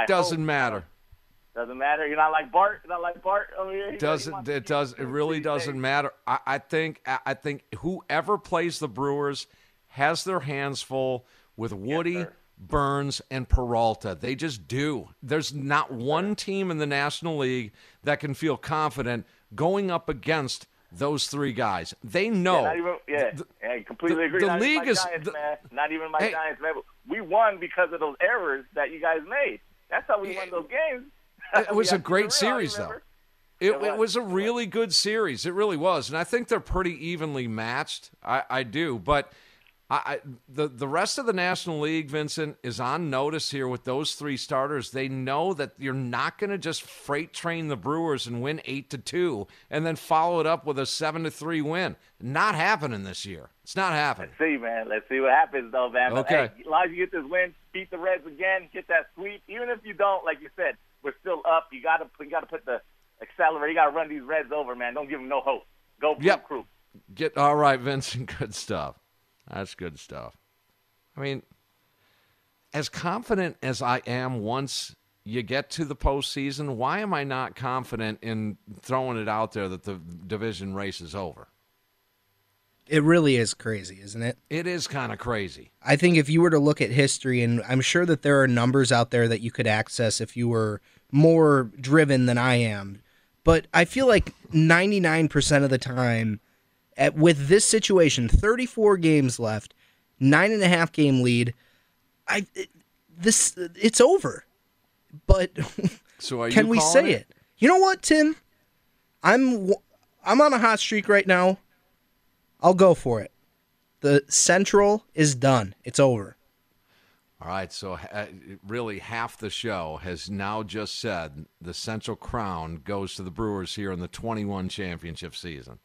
Doesn't matter. Doesn't matter. You're not like Bart. You're not like Bart over here. Doesn't it does it really doesn't matter. I, I think I think whoever plays the Brewers has their hands full with Woody, yes, Burnes, and Peralta. They just do. There's not one team in the National League that can feel confident going up against those three guys. They know. Yeah, even, yeah, the, I completely agree. The, the league is Giants, the, man. Not even my hey, Giants, man. We won because of those errors that you guys made. That's how we won those games. It was a great series, though. It, it, was a really good series. It really was, and I think they're pretty evenly matched. I, I do, but I, I, the the rest of the National League, Vincent, is on notice here with those three starters. They know that you're not going to just freight train the Brewers and win eight to two, and then follow it up with a seven to three win. Not happening this year. It's not happening. Let's see, man. Let's see what happens, though, man. Okay. But, hey, as long as you get this win, beat the Reds again, get that sweep. Even if you don't, like you said, we're still up. You got to you got to put the accelerator. You got to run these Reds over, man. Don't give them no hope. Go Blue yep. Crew. Get all right, Vincent. Good stuff. That's good stuff. I mean, as confident as I am once you get to the postseason, why am I not confident in throwing it out there that the division race is over? It really is crazy, isn't it? It is kind of crazy. I think if you were to look at history, and I'm sure that there are numbers out there that you could access if you were more driven than I am, but I feel like 99% of the time, at, with this situation, 34 games left, nine and a half game lead, I it, this it's over. But so can we say it? it? You know what, Tim? I'm I'm on a hot streak right now. I'll go for it. The Central is done. It's over. All right, so uh, really half the show has now just said the Central Crown goes to the Brewers here in the 21 championship season.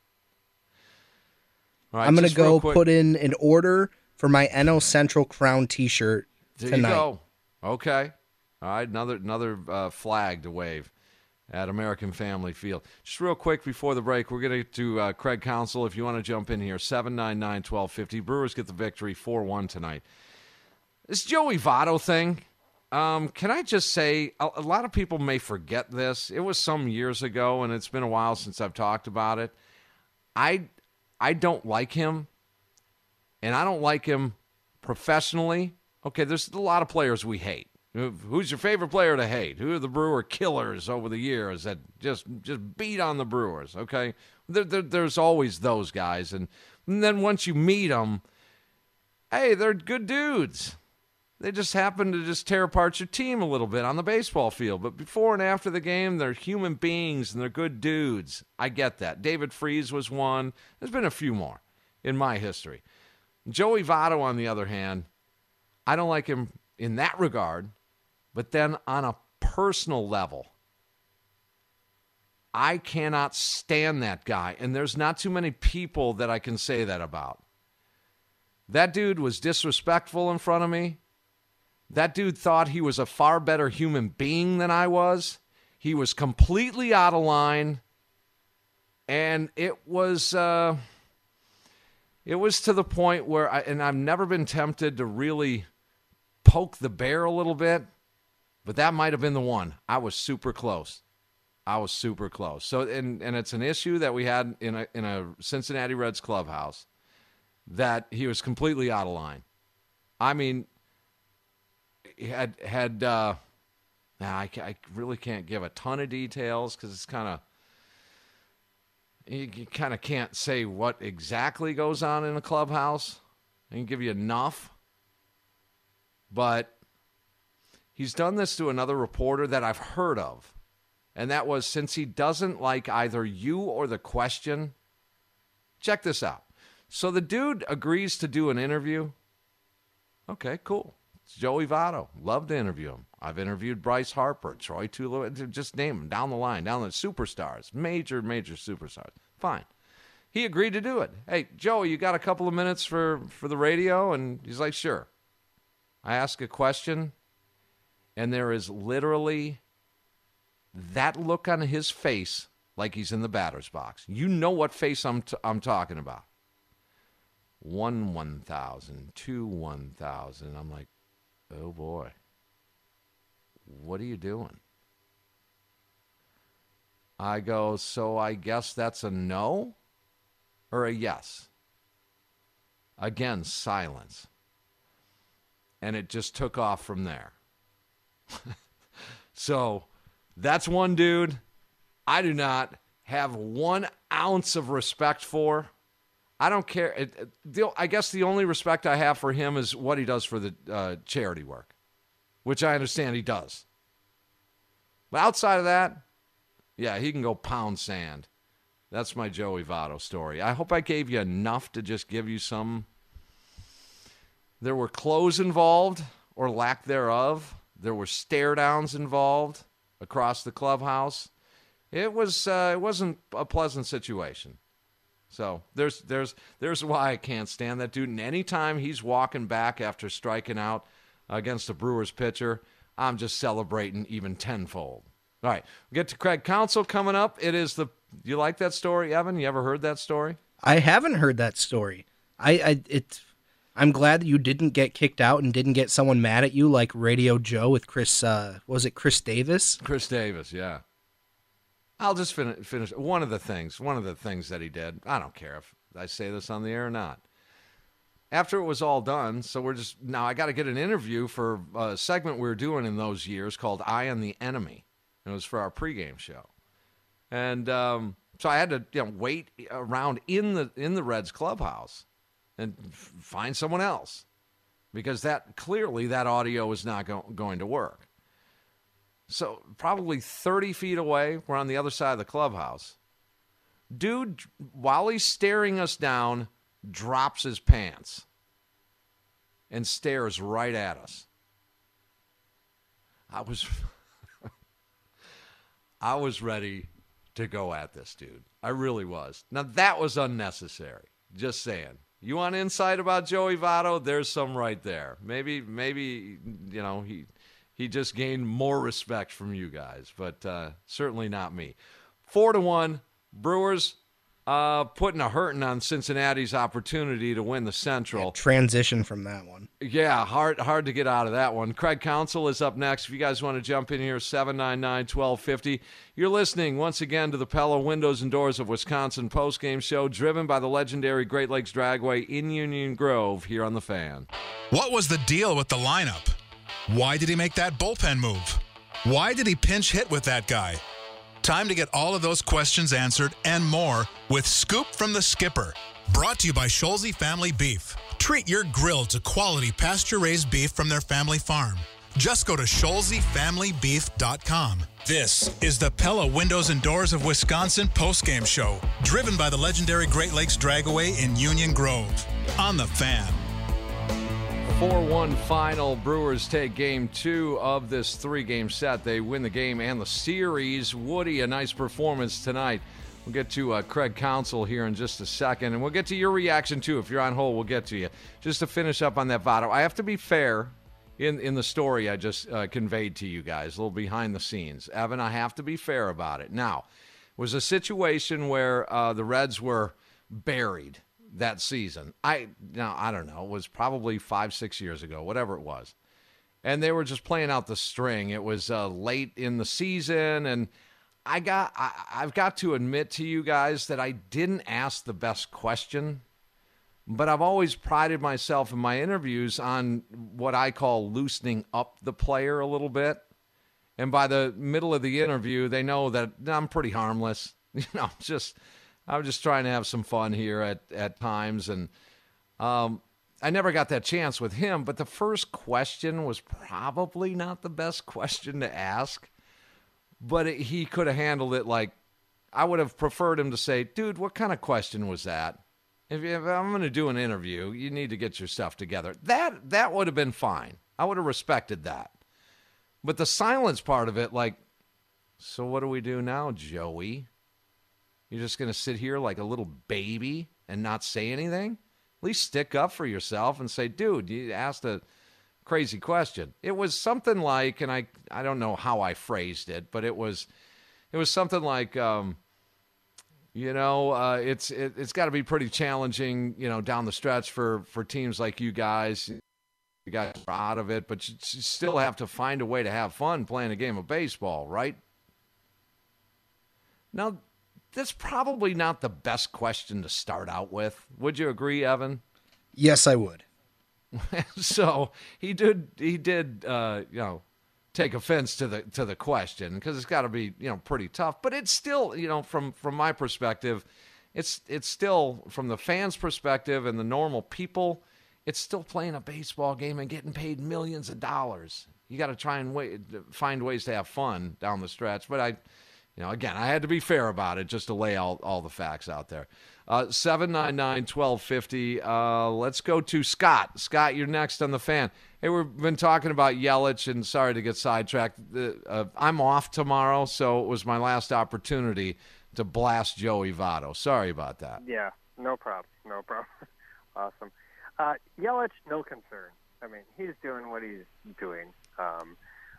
All right, I'm going to go put in an order for my NL Central Crown T-shirt there tonight. you go. Okay. All right, another another uh, flag to wave at American Family Field. Just real quick before the break, we're going to get to uh, Craig Counsell. If you want to jump in here, 799 1250. Brewers get the victory 4 1 tonight. This Joey Votto thing, um, can I just say, a, a lot of people may forget this. It was some years ago, and it's been a while since I've talked about it. I, I don't like him, and I don't like him professionally. Okay, there's a lot of players we hate. Who's your favorite player to hate? Who are the Brewer killers over the years that just just beat on the Brewers? Okay, there, there, there's always those guys, and, and then once you meet them, hey, they're good dudes. They just happen to just tear apart your team a little bit on the baseball field. But before and after the game, they're human beings and they're good dudes. I get that. David Freese was one. There's been a few more in my history. Joey Votto, on the other hand, I don't like him in that regard. But then on a personal level, I cannot stand that guy. And there's not too many people that I can say that about. That dude was disrespectful in front of me. That dude thought he was a far better human being than I was. He was completely out of line. And it was uh, it was to the point where I and I've never been tempted to really poke the bear a little bit, but that might have been the one. I was super close. I was super close. So and and it's an issue that we had in a in a Cincinnati Reds clubhouse that he was completely out of line. I mean, he had had uh, I, I really can't give a ton of details because it's kind of you, you kind of can't say what exactly goes on in a clubhouse. I can give you enough, but he's done this to another reporter that I've heard of, and that was since he doesn't like either you or the question. Check this out. So the dude agrees to do an interview. Okay, cool. It's Joey Votto. Love to interview him. I've interviewed Bryce Harper, Troy Tulowitzki, just name them down the line, down the superstars, major, major superstars. Fine. He agreed to do it. Hey, Joey, you got a couple of minutes for, for the radio? And he's like, sure. I ask a question, and there is literally that look on his face like he's in the batter's box. You know what face I'm, t- I'm talking about. One 1,000, two 1,000. I'm like, Oh boy. What are you doing? I go, so I guess that's a no or a yes? Again, silence. And it just took off from there. so that's one dude I do not have one ounce of respect for. I don't care. It, it, the, I guess the only respect I have for him is what he does for the uh, charity work, which I understand he does. But outside of that, yeah, he can go pound sand. That's my Joey Votto story. I hope I gave you enough to just give you some. There were clothes involved, or lack thereof. There were stare downs involved across the clubhouse. It was uh, it wasn't a pleasant situation. So there's there's there's why I can't stand that dude. And anytime he's walking back after striking out against a Brewers pitcher, I'm just celebrating even tenfold. All right, we get to Craig Counsell coming up. It is the you like that story, Evan? You ever heard that story? I haven't heard that story. I, I it I'm glad that you didn't get kicked out and didn't get someone mad at you like Radio Joe with Chris. Uh, was it Chris Davis? Chris Davis, yeah. I'll just fin- finish one of the things. One of the things that he did. I don't care if I say this on the air or not. After it was all done, so we're just now. I got to get an interview for a segment we were doing in those years called "Eye on the Enemy." and It was for our pregame show, and um, so I had to you know, wait around in the in the Reds clubhouse and f- find someone else because that clearly that audio is not go- going to work. So probably 30 feet away, we're on the other side of the clubhouse. Dude, while he's staring us down, drops his pants and stares right at us. I was I was ready to go at this dude. I really was. Now that was unnecessary. Just saying. You want insight about Joey Votto? There's some right there. Maybe maybe you know he he just gained more respect from you guys, but uh, certainly not me. Four to one, Brewers uh, putting a hurting on Cincinnati's opportunity to win the Central. Yeah, transition from that one. Yeah, hard hard to get out of that one. Craig Counsell is up next. If you guys want to jump in here, 799-1250. You're listening once again to the Pella Windows and Doors of Wisconsin postgame show driven by the legendary Great Lakes Dragaway in Union Grove here on The Fan. What was the deal with the lineup? Why did he make that bullpen move? Why did he pinch hit with that guy? Time to get all of those questions answered and more with Scoop from the Skipper. Brought to you by Scholze Family Beef. Treat your grill to quality pasture raised beef from their family farm. Just go to ScholzeFamilyBeef.com. This is the Pella Windows and Doors of Wisconsin postgame show, driven by the legendary Great Lakes Dragaway in Union Grove. On the fan. 4 1 final. Brewers take game two of this three game set. They win the game and the series. Woody, a nice performance tonight. We'll get to uh, Craig Counsell here in just a second, and we'll get to your reaction too. If you're on hold, we'll get to you. Just to finish up on that Votto, I have to be fair in, in the story I just uh, conveyed to you guys, a little behind the scenes. Evan, I have to be fair about it. Now, it was a situation where uh, the Reds were buried that season. I now I don't know, it was probably five, six years ago, whatever it was. And they were just playing out the string. It was uh, late in the season, and I got I, I've got to admit to you guys that I didn't ask the best question, but I've always prided myself in my interviews on what I call loosening up the player a little bit. And by the middle of the interview, they know that I'm pretty harmless. You know, just I'm just trying to have some fun here at, at times. And um, I never got that chance with him, but the first question was probably not the best question to ask. But it, he could have handled it like I would have preferred him to say, dude, what kind of question was that? If, if I'm going to do an interview, you need to get your stuff together. That that would have been fine. I would have respected that. But the silence part of it, like, so what do we do now, Joey? You're just going to sit here like a little baby and not say anything? At least stick up for yourself and say, dude, you asked a crazy question. It was something like, and I, I don't know how I phrased it, but it was, it was something like, um, you know, uh, it's it, has got to be pretty challenging, you know, down the stretch for for teams like you guys. You guys are out of it, but you still have to find a way to have fun playing a game of baseball, right? Now, that's probably not the best question to start out with. Would you agree, Evan? Yes, I would. so he did. He did. Uh, you know, take offense to the to the question because it's got to be you know pretty tough. But it's still you know from from my perspective, it's it's still from the fans' perspective and the normal people. It's still playing a baseball game and getting paid millions of dollars. You got to try and wait, find ways to have fun down the stretch. But I you know, again, I had to be fair about it just to lay all, all the facts out there. Uh, 799 1250. Uh, let's go to Scott. Scott, you're next on the fan. Hey, we've been talking about Yelich, and sorry to get sidetracked. Uh, I'm off tomorrow, so it was my last opportunity to blast Joey Votto. Sorry about that. Yeah, no problem. No problem. awesome. Uh, Yelich, no concern. I mean, he's doing what he's doing. Um,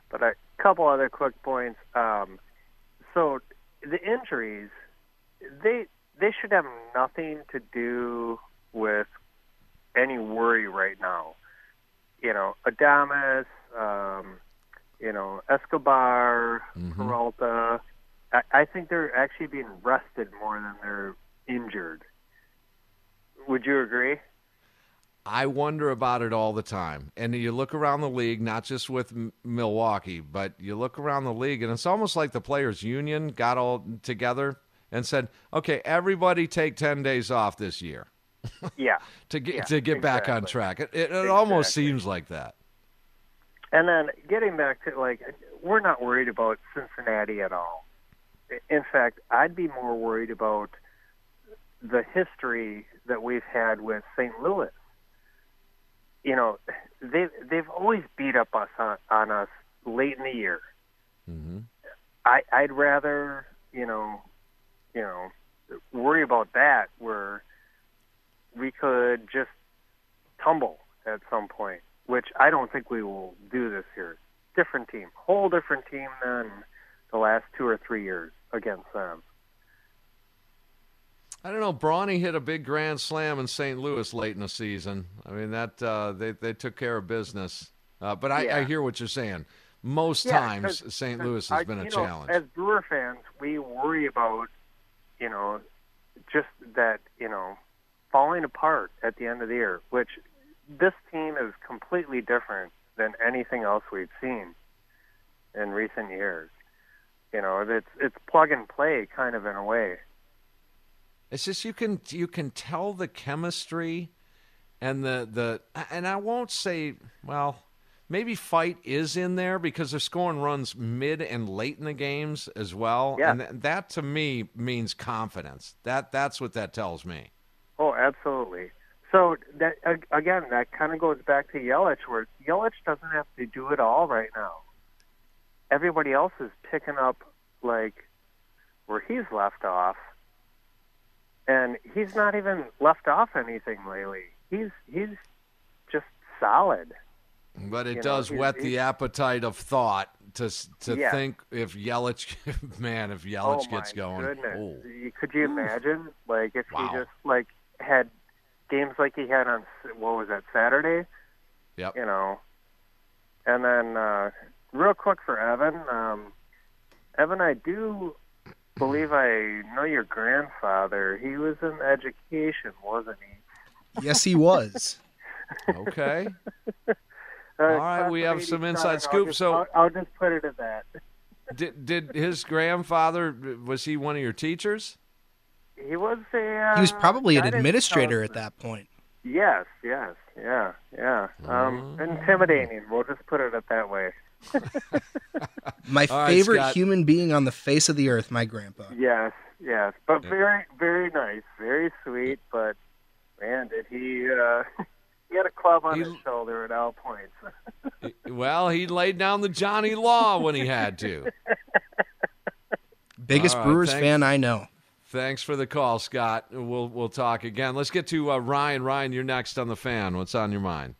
but a couple other quick points. Um, so the injuries, they they should have nothing to do with any worry right now. You know, Adames, um, you know, Escobar, mm-hmm. Peralta. I, I think they're actually being rested more than they're injured. Would you agree? I wonder about it all the time. And you look around the league, not just with M- Milwaukee, but you look around the league, and it's almost like the players' union got all together and said, "Okay, everybody take ten days off this year." yeah. to get yeah, to get exactly. back on track. It, it, it exactly. almost seems like that. And then getting back to like, we're not worried about Cincinnati at all. In fact, I'd be more worried about the history that we've had with St. Louis you know, they they've always beat up us on, on us late in the year. Mm-hmm. I I'd rather you know, you know, worry about that where we could just tumble at some point, which I don't think we will do this year. Different team, whole different team than the last two or three years against them. I don't know. Brawny hit a big grand slam in St. Louis late in the season. I mean that uh, they they took care of business. Uh, but I, Yeah. I hear what you're saying. Most Yeah, times St. Louis has I- been a know, challenge. As Brewer fans, we worry about, you know, just that, you know, falling apart at the end of the year, which this team is completely different than anything else we've seen in recent years. You know, it's it's plug and play kind of in a way. It's just you can you can tell the chemistry and the the and I won't say well maybe fight is in there because they're scoring runs mid and late in the games as well Yeah. and th- that to me means confidence. That that's what that tells me. Oh, absolutely. So that again, that kind of goes back to Yelich, where Yelich doesn't have to do it all right now. Everybody else is picking up like where he's left off, and he's not even left off anything lately. He's he's just solid. But it You does he's- whet the appetite of thought to to Yeah. think if Yelich man if oh Yelich my gets going. oh. Could you imagine, like, if Wow. he just like had games like he had on what was that Saturday? Yep. You know, and then uh, real quick for Evan, um, Evan, I do believe I know your grandfather. He was in education, wasn't he? Yes, he was. Okay. Uh, All right, we have some 87, inside I'll scoop, just- so- I'll, I'll just put it at that. did did his grandfather was he one of your teachers? He was a. Uh, He was probably an administrator at that point. Yes, yes, yeah, yeah. Um, intimidating. We'll just put it at that way. My All right, favorite Scott. human being on the face of the earth, my grandpa. Yes, yes, but very, very nice, very sweet. But man, did he? Uh, he had a club on He- his shoulder at all points. Well, he laid down the Johnny Law when he had to. Biggest All right, Brewers thanks. fan I know. Thanks for the call, Scott. We'll we'll talk again. Let's get to uh, Ryan. Ryan, you're next on the fan. What's on your mind?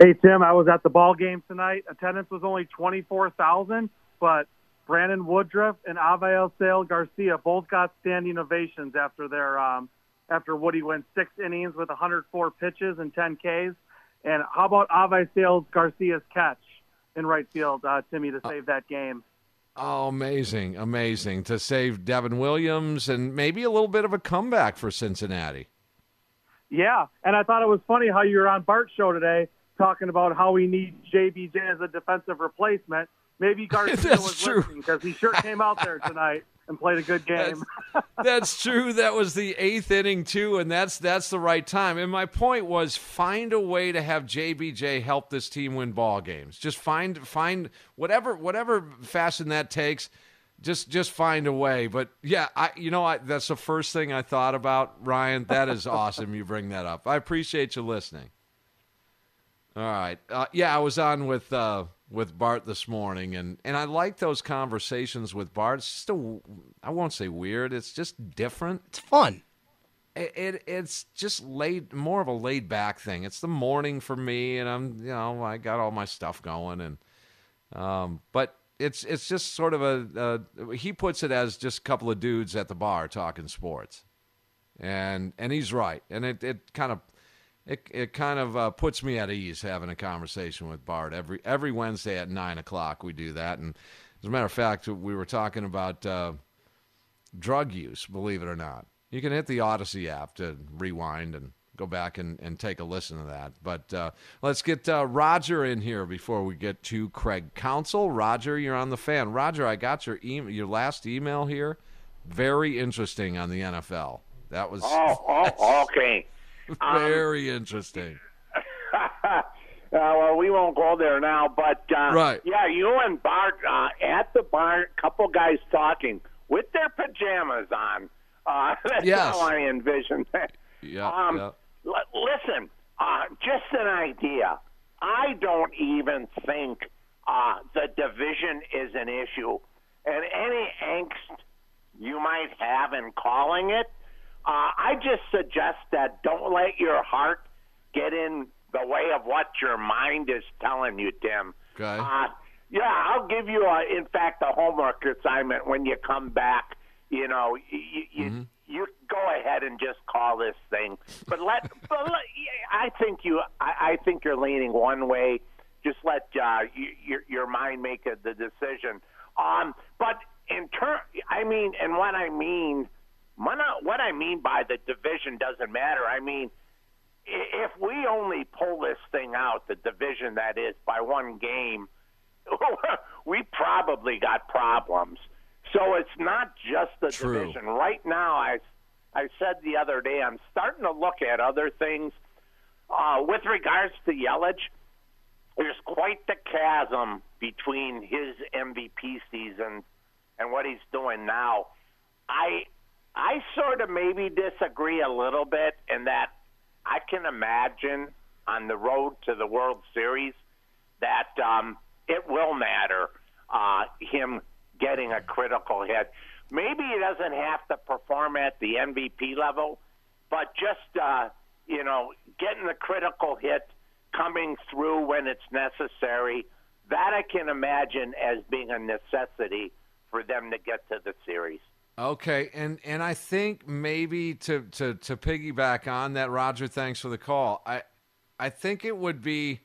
Hey Tim, I was at the ball game tonight. Attendance was only twenty four thousand, but Brandon Woodruff and Avisail Garcia both got standing ovations after their um, after Woody went six innings with 104 pitches and 10 Ks. And how about Avisail Garcia's catch in right field, uh, Timmy, to save that game? Oh, amazing, amazing to save Devin Williams and maybe a little bit of a comeback for Cincinnati. Yeah, and I thought it was funny how you were on Bart's show today talking about how we need JBJ as a defensive replacement. Maybe Garcia That's was true. listening because he sure came out there tonight and played a good game. That's true. That was the eighth inning too, and that's that's the right time. And my point was, find a way to have JBJ help this team win ball games. Just find find whatever whatever fashion that takes. Just just find a way. But yeah, I you know I, that's the first thing I thought about. Ryan, that is awesome. You bring that up. I appreciate you listening. All right. Uh, yeah, I was on with uh, with Bart this morning, and, and I like those conversations with Bart. It's just a, I won't say weird. It's just different. It's fun. It, it it's just laid more of a laid back thing. It's the morning for me, and I'm you know I got all my stuff going, and um, but it's it's just sort of a uh, he puts it as just a couple of dudes at the bar talking sports, and and he's right, and it it kind of it it kind of uh, puts me at ease having a conversation with Bart every every Wednesday at nine o'clock. We do that, and as a matter of fact, we were talking about uh, drug use. Believe it or not, you can hit the Odyssey app to rewind and go back and, and take a listen to that. But uh, let's get uh, Roger in here before we get to Craig Counsell. Roger, you're on the fan. Roger, I got your email, your last email here. Very interesting on the NFL. That was Oh, oh okay. very interesting. uh, well, we won't go there now, but uh, Right. Yeah, you and Bart uh, at the bar, couple guys talking with their pajamas on. Uh, that's Yes. how I envision that. Yeah, Um, yeah. L- listen, uh, just an idea. I don't even think uh, the division is an issue, and any angst you might have in calling it, uh, I just suggest that don't let your heart get in the way of what your mind is telling you, Tim. Okay. Uh, yeah, I'll give you, a, in fact, a homework assignment when you come back. You know, you you, you go ahead and just call this thing, but let. but let I think you. I, I think you're leaning one way. Just let uh, you, your your mind make a, the decision. Um, but in turn, I mean, and what I mean, what I- what I mean by the division doesn't matter. I mean, if we only pull this thing out, the division that is, by one game, we probably got problems. So it's not just the True. division. Right now, I I said the other day, I'm starting to look at other things. Uh, with regards to Yelich, there's quite the chasm between his MVP season and what he's doing now. I I sort of maybe disagree a little bit in that I can imagine on the road to the World Series that um, it will matter uh, him getting a critical hit. Maybe he doesn't have to perform at the MVP level, but just uh, you know getting the critical hit, coming through when it's necessary. That I can imagine as being a necessity for them to get to the series. Okay, and and I think maybe to to to piggyback on that, Roger. Thanks for the call. I I think it would be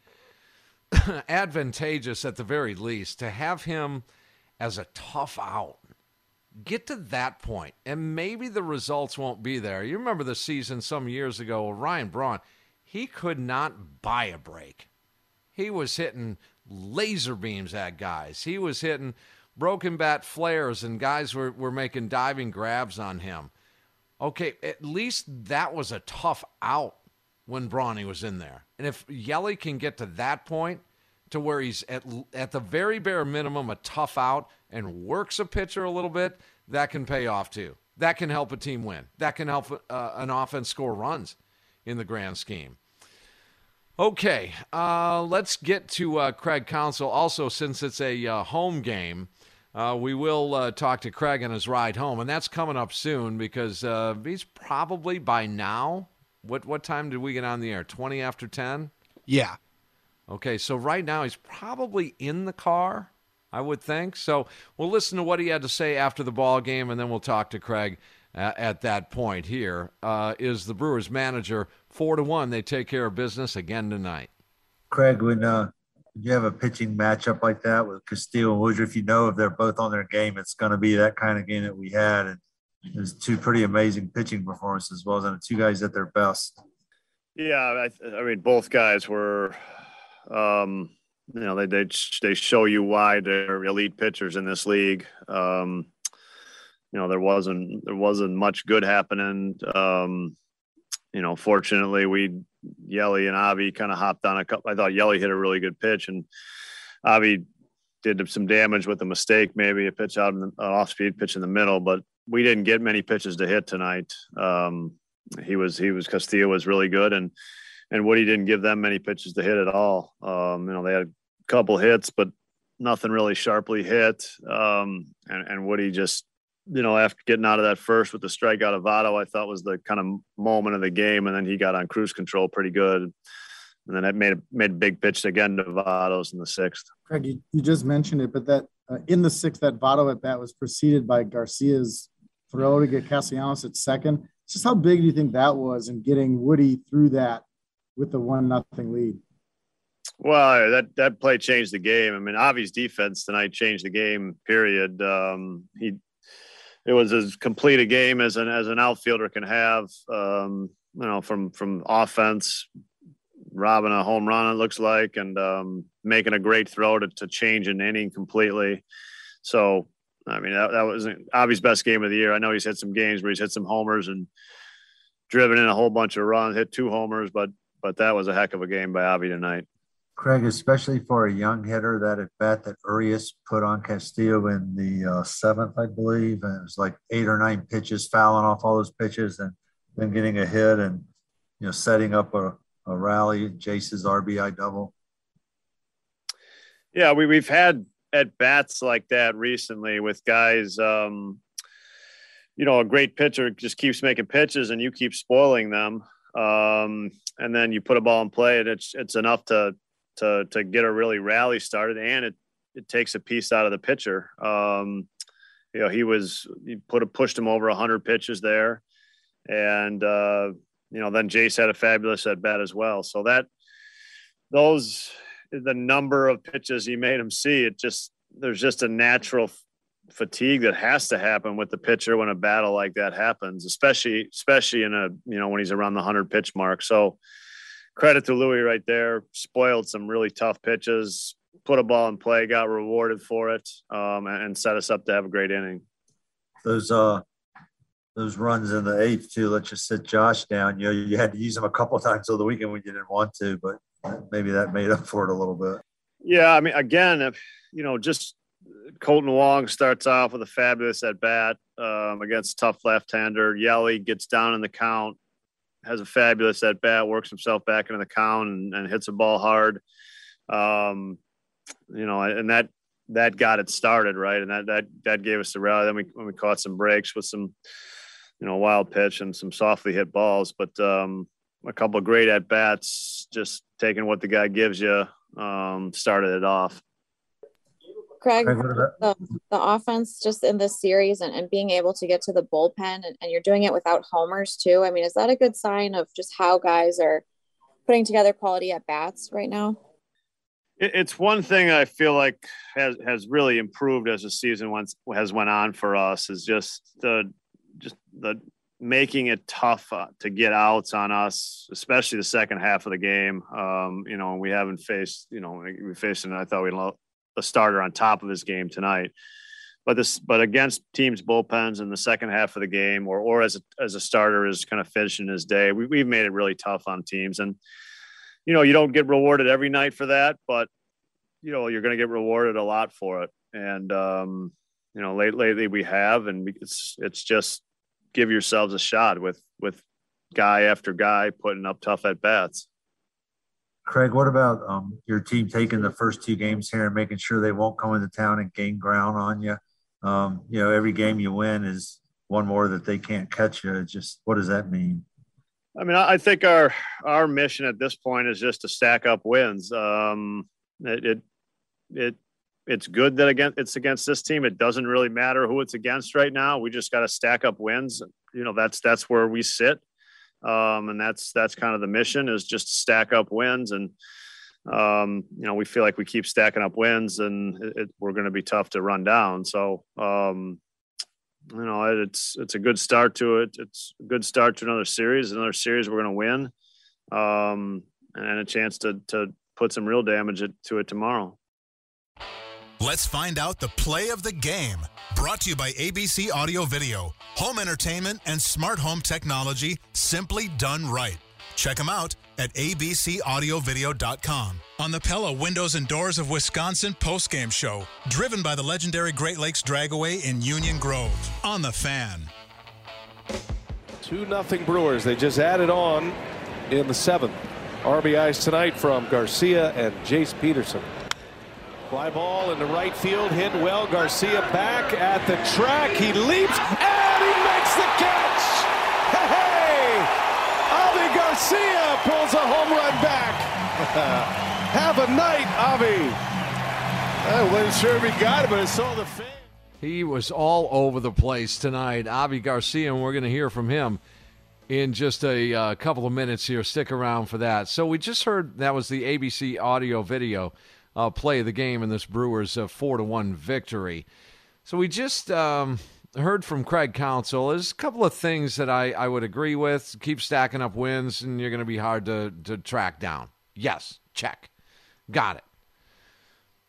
advantageous at the very least to have him as a tough out. Get to that point, and maybe the results won't be there. You remember the season some years ago, Ryan Braun, he could not buy a break. He was hitting laser beams at guys. He was hitting broken bat flares, and guys were, were making diving grabs on him. Okay, at least that was a tough out when Brawny was in there. And if Yelly can get to that point, to where he's at at the very bare minimum a tough out and works a pitcher a little bit, that can pay off too. That can help a team win. That can help uh, an offense score runs in the grand scheme. Okay, uh, let's get to uh, Craig Counsell. Also, since it's a uh, home game, uh, we will uh, talk to Craig on his ride home, and that's coming up soon because uh, he's probably by now. What what time did we get on the air? Twenty after ten. Yeah. Okay, so right now he's probably in the car, I would think. So we'll listen to what he had to say after the ball game, and then we'll talk to Craig uh, at that point. Here uh, is the Brewers manager, four to one. They take care of business again tonight. Craig, when uh, you have a pitching matchup like that with Castillo and Woodruff, you know if they're both on their game, it's going to be that kind of game that we had. And it was two pretty amazing pitching performances, as well as two guys at their best. Yeah, I, I mean, both guys were, um, you know, they they they show you why they're elite pitchers in this league. Um, you know, there wasn't there wasn't much good happening. Um, you know, fortunately, we Yelly and Avi kind of hopped on a couple. I thought Yelly hit a really good pitch, and Avi did some damage with a mistake, maybe a pitch out in the an off-speed pitch in the middle. But we didn't get many pitches to hit tonight. Um, he was he was Castillo was really good, and and Woody didn't give them many pitches to hit at all. Um, you know, they had a couple hits, but nothing really sharply hit. Um, and, and Woody just, you know, after getting out of that first with the strikeout of Votto, I thought was the kind of moment of the game. And then he got on cruise control pretty good. And then it made a, made a big pitch again to Votto's in the sixth. Craig, you, you just mentioned it, but that uh, in the sixth, that Votto at bat was preceded by Garcia's throw to get Castellanos at second. Just how big do you think that was in getting Woody through that with the one nothing lead? Well, that that play changed the game. I mean, Avi's defense tonight changed the game. Period. Um, he it was as complete a game as an as an outfielder can have. Um, you know, from from offense, robbing a home run it looks like, and um, making a great throw to, to change an inning completely. So, I mean, that, that was Avi's best game of the year. I know he's hit some games where he's hit some homers and driven in a whole bunch of runs, hit two homers, but but that was a heck of a game by Avi tonight. Craig, especially for a young hitter, that at bat that Urias put on Castillo in the uh, seventh, I believe, and it was like eight or nine pitches, fouling off all those pitches, and then getting a hit and you know setting up a, a rally, Jace's RBI double. Yeah, we we've had at bats like that recently with guys. Um, you know, a great pitcher just keeps making pitches, and you keep spoiling them. Um, and then you put a ball in play, and it's it's enough to to to get a really rally started, and it it takes a piece out of the pitcher. Um, you know, he was he put a, pushed him over hundred pitches there, and uh, you know then Jace had a fabulous at bat as well. So that those the number of pitches he made him see, it just there's just a natural fatigue that has to happen with the pitcher when a battle like that happens, especially especially in a you know when he's around the hundred pitch mark. So credit to Louis right there. Spoiled some really tough pitches, put a ball in play, got rewarded for it, um, and set us up to have a great inning. Those uh those runs in the eighth too. Let's just sit Josh down. You know, you had to use him a couple times over the weekend when you didn't want to, but maybe that made up for it a little bit. Yeah, I mean, again, if you know, just Kolten Wong starts off with a fabulous at bat um, against tough left-hander. Yelly gets down in the count, has a fabulous at bat, works himself back into the count, and, and hits a ball hard. Um, you know, and that that got it started right, and that that that gave us the rally. Then we when we caught some breaks with some, you know, wild pitch and some softly hit balls, but um, a couple of great at bats, just taking what the guy gives you, um, started it off. Craig, the, the offense just in this series and, and being able to get to the bullpen and, and you're doing it without homers too. I mean, is that a good sign of just how guys are putting together quality at bats right now? It's one thing I feel like has has really improved as the season once has went on for us is just the just the making it tough uh, to get outs on us, especially the second half of the game. Um, you know, we haven't faced, you know, we faced, and I thought we a starter on top of his game tonight. But this, but against teams' bullpens in the second half of the game, or or as a, as a starter is kind of finishing his day, we, we've made it really tough on teams. And you know, you don't get rewarded every night for that, but you know, you're going to get rewarded a lot for it. And um, you know, late lately we have, and it's it's just give yourselves a shot with with guy after guy putting up tough at bats. Craig, what about um, your team taking the first two games here and making sure they won't come into town and gain ground on you? Um, you know, every game you win is one more that they can't catch you. Just what does that mean? I mean, I think our our mission at this point is just to stack up wins. Um, it, it it it's good that again it's against this team. It doesn't really matter who it's against right now. We just got to stack up wins. You know, that's that's where we sit um, and that's that's kind of the mission is just to stack up wins and um, you know we feel like we keep stacking up wins and it, it, we're going to be tough to run down. So um, you know it's it's a good start to it. It's a good start to another series another series we're going to win um, and a chance to to put some real damage to it tomorrow Let's find out the play of the game. Brought to you by ABC Audio Video, home entertainment and smart home technology simply done right. Check them out at abcaudiovideo.com on the Pella Windows and Doors of Wisconsin postgame show, driven by the legendary Great Lakes Dragaway in Union Grove on the Fan. 2 nothing Brewers. They just added on in the seventh. RBIs tonight from Garcia and Jace Peterson. Fly ball into right field, hit well. Garcia back at the track. He leaps and he makes the catch. Hey, Avi Garcia pulls a home run back. Have a night, Avi. I wasn't sure if he got it, but I saw the fan. He was all over the place tonight, Avi Garcia, and we're going to hear from him in just a uh, couple of minutes here. Stick around for that. So we just heard that was the ABC audio video uh, play of the game in this Brewers uh, four to one victory. So we just um, heard from Craig Counsell. There's a couple of things that I, I would agree with. Keep stacking up wins, and you're going to be hard to, to track down. Yes, check. Got it.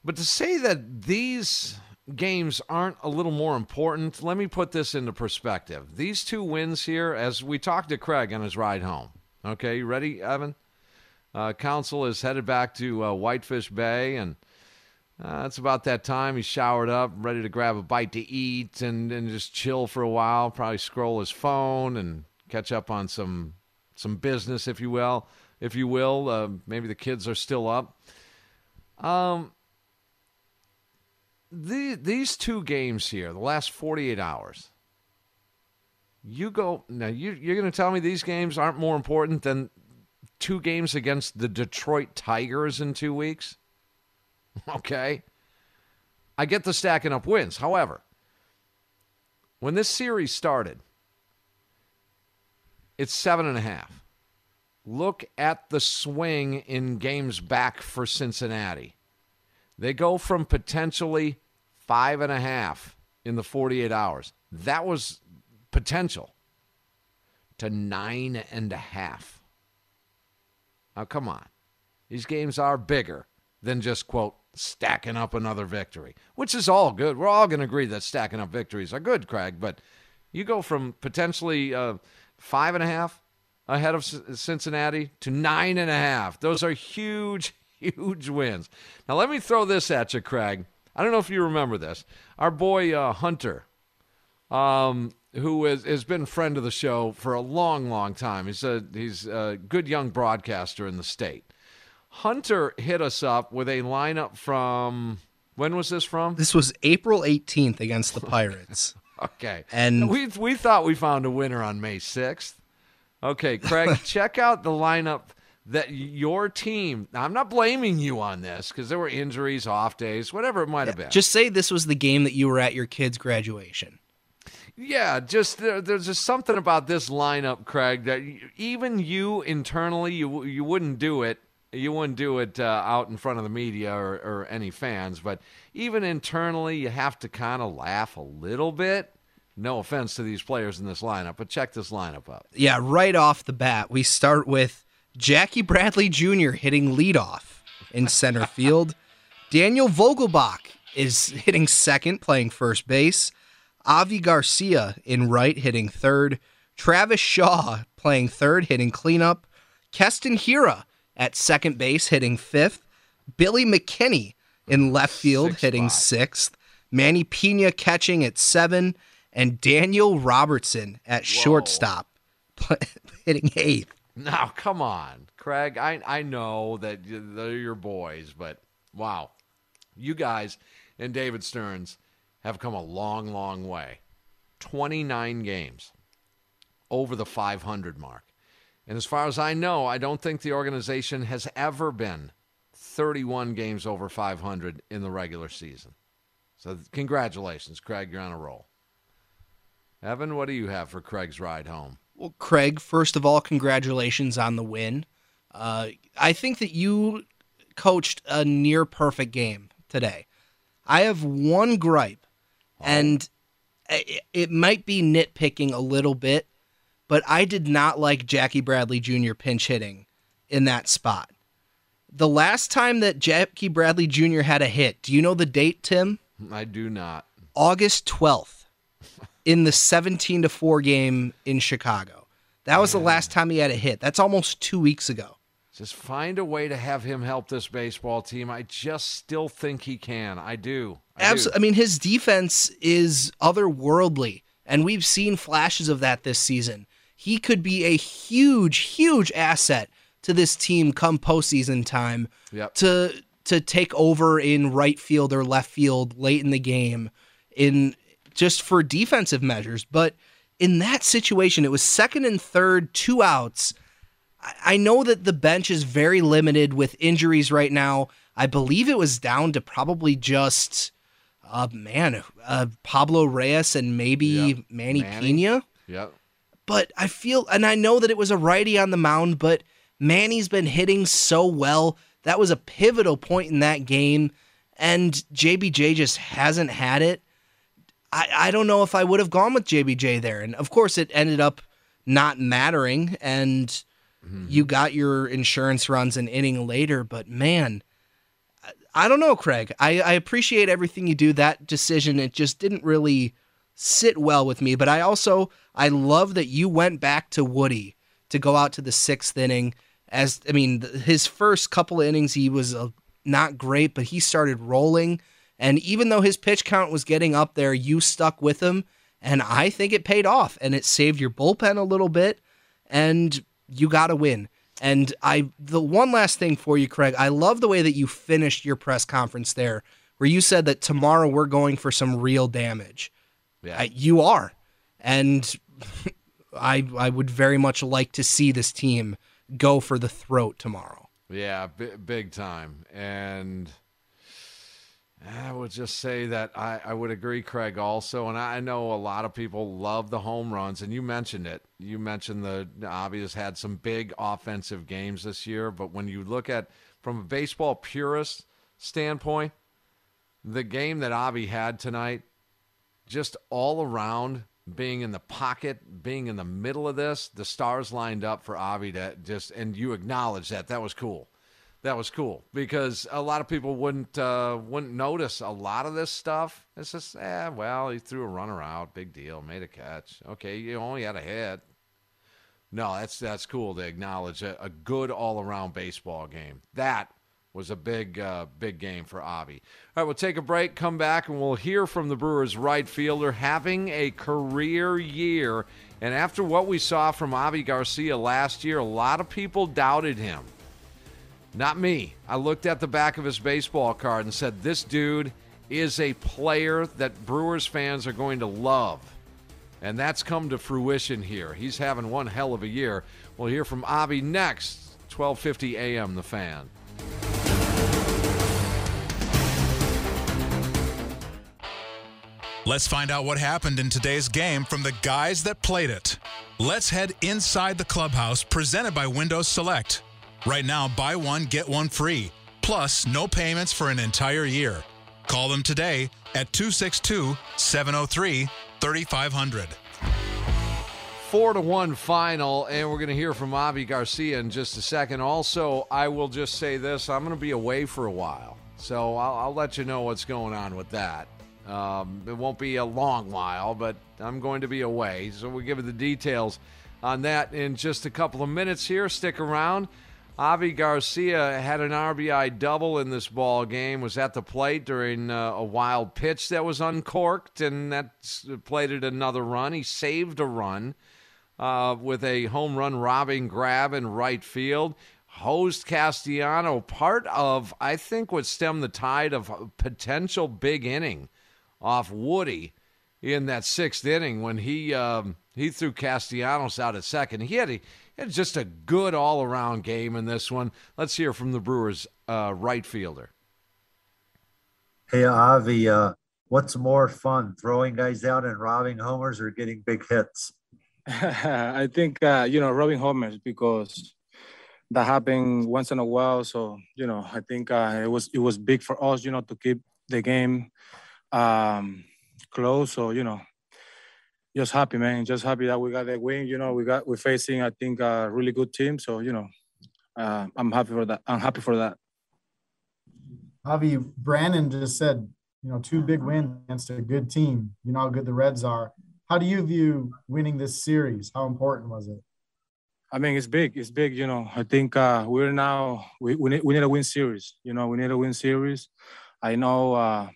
But to say that these games aren't a little more important, let me put this into perspective. These two wins here, as we talked to Craig on his ride home. Okay, you ready, Evan? Uh, Counsell is headed back to uh, Whitefish Bay, and uh, it's about that time. He's showered up, ready to grab a bite to eat and, and just chill for a while. Probably scroll his phone and catch up on some some business, if you will. If you will, uh, maybe the kids are still up. Um, the, these two games here, the last 48 hours, you go now. You, you're going to tell me these games aren't more important than two games against the Detroit Tigers in two weeks? Okay. I get the stacking up wins. However, when this series started, it's seven and a half. Look at the swing in games back for Cincinnati. They go from potentially five and a half in the 48 hours. That was potential to nine and a half. Now, come on. These games are bigger than just, quote, stacking up another victory, which is all good. We're all going to agree that stacking up victories are good, Craig, but you go from potentially uh, five and a half ahead of C- Cincinnati to nine and a half. Those are huge, huge wins. Now, let me throw this at you, Craig. I don't know if you remember this. Our boy uh, Hunter, um, who is, has been a friend of the show for a long, long time. He's a, he's a good young broadcaster in the state. Hunter hit us up with a lineup from when was this from? This was April 18th against the Pirates. okay. And we we thought we found a winner on May 6th. Okay, Craig, check out the lineup that your team. Now, I'm not blaming you on this because there were injuries, off days, whatever it might have been. Just say this was the game that you were at your kid's graduation. Yeah, just there, there's just something about this lineup, Craig, that even you internally you you wouldn't do it you wouldn't do it uh, out in front of the media or, or any fans, but even internally, you have to kind of laugh a little bit. No offense to these players in this lineup, but check this lineup up. Yeah, right off the bat, we start with Jackie Bradley Jr. hitting leadoff in center field. Daniel Vogelbach is hitting second, playing first base. Avi Garcia in right, hitting third. Travis Shaw playing third, hitting cleanup. Keston Hiura at second base, hitting fifth. Billy McKinney in left field, Six hitting spot. sixth. Manny Piña catching at seven. And Daniel Robertson at Whoa. shortstop, hitting eighth. Now, come on, Craig. I, I know that they're your boys, but wow. You guys and David Stearns have come a long, long way. 29 games over the 500 mark. And as far as I know, I don't think the organization has ever been 31 games over 500 in the regular season. So, congratulations, Craig. You're on a roll. Evan, what do you have for Craig's ride home? Well, Craig, first of all, congratulations on the win. Uh, I think that you coached a near perfect game today. I have one gripe. And it, it might be nitpicking a little bit, but I did not like Jackie Bradley Jr. pinch hitting in that spot. The last time that Jackie Bradley Jr. had a hit, do you know the date, Tim? I do not. August 12th in the 17 to 4 game in Chicago. That was yeah. the last time he had a hit. That's almost 2 weeks ago. Just find a way to have him help this baseball team. I just still think he can. I do. I Absolutely. Do. I mean, his defense is otherworldly, and we've seen flashes of that this season he could be a huge, huge asset to this team come postseason time yep. to to take over in right field or left field late in the game in just for defensive measures. But in that situation, it was second and third, two outs. I know that the bench is very limited with injuries right now. I believe it was down to probably just, uh, man, uh, Pablo Reyes and maybe. Manny, Manny Piña. Yep. But I feel, and I know that it was a righty on the mound, but Manny's been hitting so well. That was a pivotal point in that game, and JBJ just hasn't had it. I, I don't know if I would have gone with JBJ there. And of course, it ended up not mattering, and mm-hmm. you got your insurance runs an inning later. But man, I don't know, Craig. I, I appreciate everything you do. That decision, it just didn't really sit well with me. But I also I love that you went back to Woody to go out to the sixth inning. As I mean, his first couple of innings he was uh, not great, but he started rolling. And even though his pitch count was getting up there, you stuck with him, and I think it paid off. And it saved your bullpen a little bit, and you got to win. And I, the one last thing for you, Craig, I love the way that you finished your press conference there where you said that tomorrow we're going for some real damage. Yeah. Uh, you are. And I I would very much like to see this team go for the throat tomorrow. Yeah, b- big time. And I would just say that I, I would agree, Craig, also. And I know a lot of people love the home runs, and you mentioned it. You mentioned the obvious had some big offensive games this year, but when you look at from a baseball purist standpoint, the game that Avi had tonight, just all around being in the pocket, being in the middle of this, the stars lined up for Avi to just, and you acknowledge that. That was cool. That was cool because a lot of people wouldn't uh, wouldn't notice a lot of this stuff. It's just, eh, well, he threw a runner out, big deal, made a catch. Okay, you only had a hit. No, that's that's cool to acknowledge a, a good all around baseball game. That was a big, uh, big game for Avi. All right, we'll take a break, come back, and we'll hear from the Brewers right fielder having a career year. And after what we saw from Avi Garcia last year, a lot of people doubted him. Not me. I looked at the back of his baseball card and said, this dude is a player that Brewers fans are going to love. And that's come to fruition here. He's having one hell of a year. We'll hear from Avi next, 1250 a.m. The Fan. Let's find out what happened in today's game from the guys that played it. Let's head inside the clubhouse presented by Windows Select. Right now, buy one, get one free. Plus, no payments for an entire year. Call them today at 262 703 3500. Four to one final, and we're going to hear from Avi Garcia in just a second. Also, I will just say this I'm going to be away for a while, so I'll, I'll let you know what's going on with that. Um, it won't be a long while, but I'm going to be away. So we'll give you the details on that in just a couple of minutes here. Stick around. Avi Garcia had an RBI double in this ball game. Was at the plate during uh, a wild pitch that was uncorked, and that plated another run. He saved a run uh, with a home run robbing grab in right field. Hosed Castellano, part of I think what stemmed the tide of a potential big inning off Woody in that sixth inning when he um, he threw Castellanos out at second. He had, a, he had just a good all around game in this one. Let's hear from the Brewers' uh, right fielder. Hey, Avi, uh, what's more fun, throwing guys out and robbing homers or getting big hits? I think, uh, you know, robbing homers because that happened once in a while. So, you know, I think uh, it was it was big for us, you know, to keep the game um, close. So, you know, just happy, man. Just happy that we got the win. You know, we got we're facing, I think, a really good team. So, you know, uh, I'm happy for that. I'm happy for that. Javi Brandon just said, you know, two big wins against a good team. You know how good the Reds are. How do you view winning this series? How important was it? I mean, it's big. It's big. You know, I think uh, we're now we we need, we need a win series. You know, we need a win series. I know uh,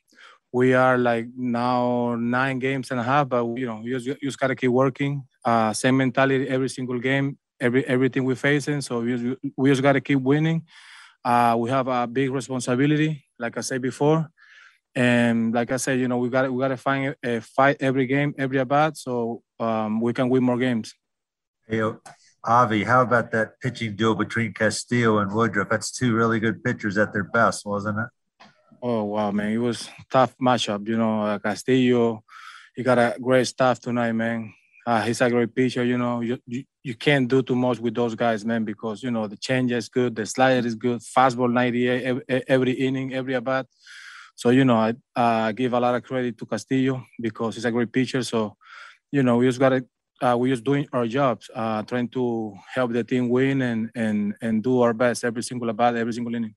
we are like now nine games and a half, but you know, you just, you just gotta keep working. Uh, same mentality every single game, every everything we're facing. So we we just gotta keep winning. Uh, we have a big responsibility, like I said before, and like I said, you know, we gotta we gotta find a, fight every game, every at so um, we can win more games. Hey, Avi, how about that pitching duel between Castillo and Woodruff? That's two really good pitchers at their best, wasn't it? Oh wow, man! It was tough matchup. You know, uh, Castillo, he got a great staff tonight, man. Uh, he's a great pitcher. You know, you, you you can't do too much with those guys, man, because you know the change is good, the slider is good, fastball 98 every, every inning, every at bat. So you know, I uh, give a lot of credit to Castillo because he's a great pitcher. So, you know, we just gotta uh, we're just doing our jobs, uh, trying to help the team win and and and do our best every single at bat, every single inning.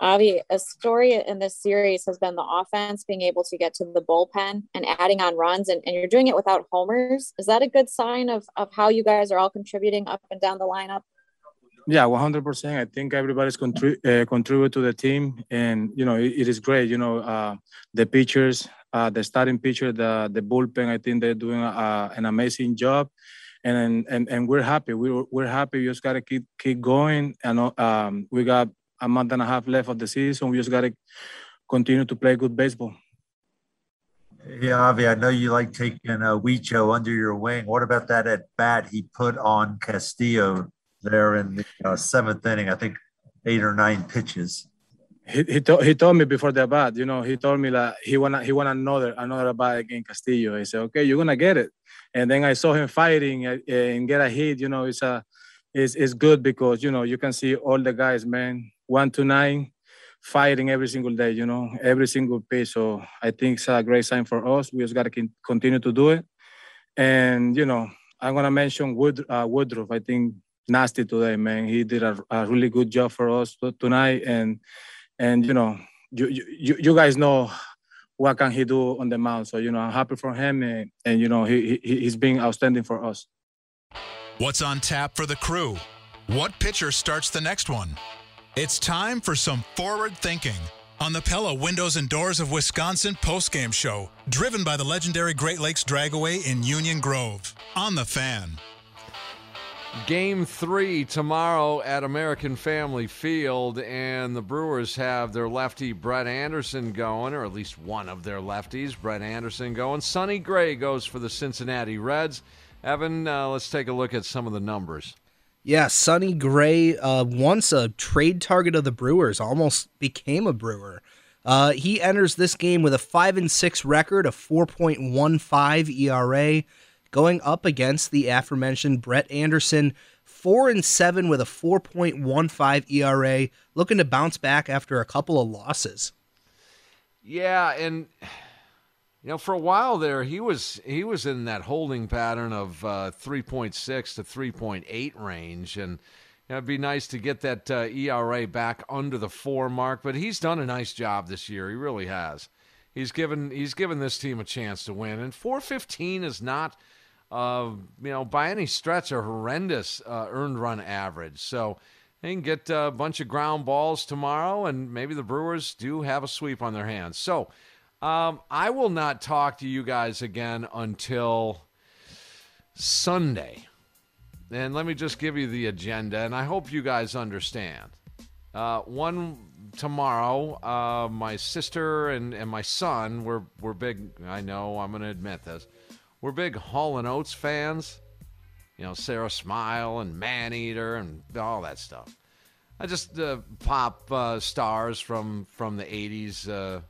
Avi, a story in this series has been the offense being able to get to the bullpen and adding on runs, and, and you're doing it without homers. Is that a good sign of, of how you guys are all contributing up and down the lineup? Yeah, 100%. I think everybody's contrib- uh, contribute to the team, and you know it, it is great. You know uh, the pitchers, uh, the starting pitcher, the the bullpen. I think they're doing a, an amazing job, and and and we're happy. We're we're happy. We just gotta keep keep going, and um, we got a month and a half left of the season. We just gotta continue to play good baseball. Yeah, Avi, I know you like taking uh, Wicho under your wing. What about that at bat he put on Castillo there in the uh, seventh inning? I think eight or nine pitches. He he, to, he told me before the bat, you know, he told me that he want he want another another bat against Castillo. He said, "Okay, you're gonna get it." And then I saw him fighting uh, and get a hit. You know, it's a it's, it's good because you know you can see all the guys, man, one to nine, fighting every single day, you know, every single pitch. So I think it's a great sign for us. We just got to continue to do it. And, you know, I'm going to mention Wood, uh, Woodruff. I think nasty today, man. He did a, a, really good job for us tonight. And, and you know, you, you, you guys know what can he do on the mound. So, you know, I'm happy for him. And, and you know, he, he, he's been outstanding for us. What's on tap for the crew? What pitcher starts the next one? It's time for some forward thinking on the Pella Windows and Doors of Wisconsin postgame show, driven by the legendary Great Lakes Dragaway in Union Grove. On the fan. Game three tomorrow at American Family Field, and the Brewers have their lefty Brett Anderson going, or at least one of their lefties, Brett Anderson going. Sonny Gray goes for the Cincinnati Reds. Evan, uh, let's take a look at some of the numbers. Yeah, Sonny Gray, uh, once a trade target of the Brewers, almost became a Brewer. Uh, he enters this game with a five and six record, a 4.15 ERA, going up against the aforementioned Brett Anderson, four and seven with a 4.15 ERA, looking to bounce back after a couple of losses. Yeah, and you know, for a while there, he was he was in that holding pattern of uh, 3.6 to 3.8 range, and you know, it'd be nice to get that uh, ERA back under the four mark. But he's done a nice job this year. He really has. He's given he's given this team a chance to win, and 415 is not, uh, you know, by any stretch a horrendous uh, earned run average. So. They can get a bunch of ground balls tomorrow, and maybe the Brewers do have a sweep on their hands. So, um, I will not talk to you guys again until Sunday. And let me just give you the agenda, and I hope you guys understand. Uh, one tomorrow, uh, my sister and, and my son, we're, we're big, I know, I'm going to admit this. We're big Hall and Oates fans. You know, Sara Smile and Maneater and all that stuff. I just uh, pop uh, stars from, from the 80s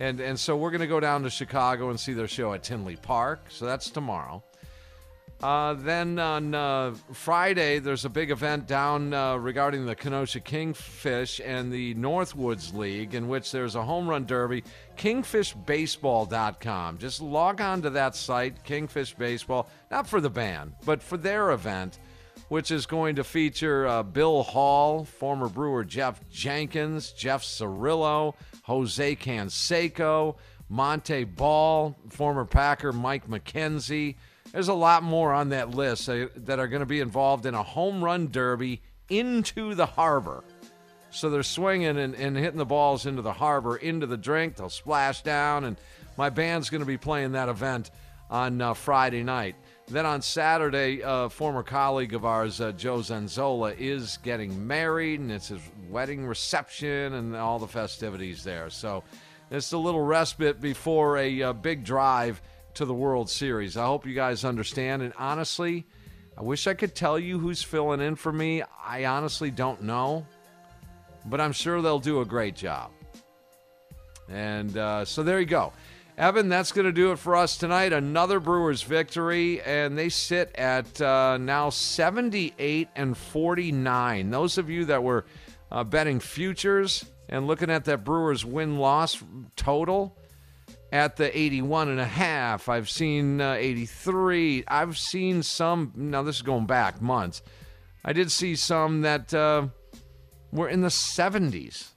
and and so we're going to go down to Chicago and see their show at Tinley Park. So that's tomorrow. Uh, then on uh, Friday, there's a big event down uh, regarding the Kenosha Kingfish and the Northwoods League, in which there's a home run derby. KingfishBaseball.com. Just log on to that site, Kingfish Baseball, not for the band, but for their event, which is going to feature uh, Bill Hall, former Brewer Geoff Jenkins, Jeff Cirillo, Jose Canseco, Montee Ball, former Packer Mike McKenzie. There's a lot more on that list that are going to be involved in a home run derby into the harbor. So they're swinging and, and hitting the balls into the harbor, into the drink. They'll splash down, and my band's going to be playing that event on uh, Friday night. Then on Saturday, a former colleague of ours, uh, Joe Zanzola, is getting married, and it's his wedding reception and all the festivities there. So it's a little respite before a, a uh, big drive to the World Series. I hope you guys understand. And honestly, I wish I could tell you who's filling in for me. I honestly don't know, but I'm sure they'll do a great job. And uh, so there you go. Evan, that's going to do it for us tonight. Another Brewers victory, and they sit at uh, now 78 and 49. Those of you that were uh, betting futures and looking at that Brewers win loss total at the 81 and a half, I've seen uh, 83. I've seen some, now this is going back months. I did see some that uh, were in the 70s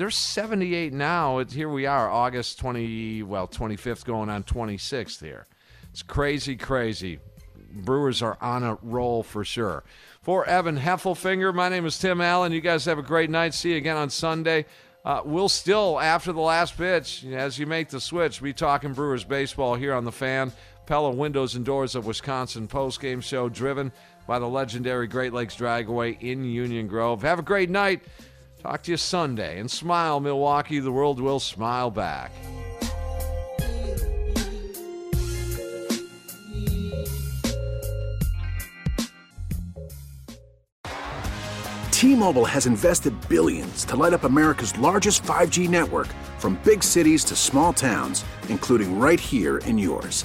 they're 78 now. It's, here we are, August 20, well, 25th going on 26th here. It's crazy, crazy. Brewers are on a roll for sure. For Evan Heffelfinger, my name is Tim Allen. You guys have a great night. See you again on Sunday. Uh, we'll still, after the last pitch, as you make the switch, be talking Brewers baseball here on the fan. Pella Windows and Doors of Wisconsin post-game show driven by the legendary Great Lakes Dragaway in Union Grove. Have a great night. Talk to you Sunday. And smile, Milwaukee. The world will smile back. T-Mobile has invested billions to light up America's largest 5G network from big cities to small towns, including right here in yours.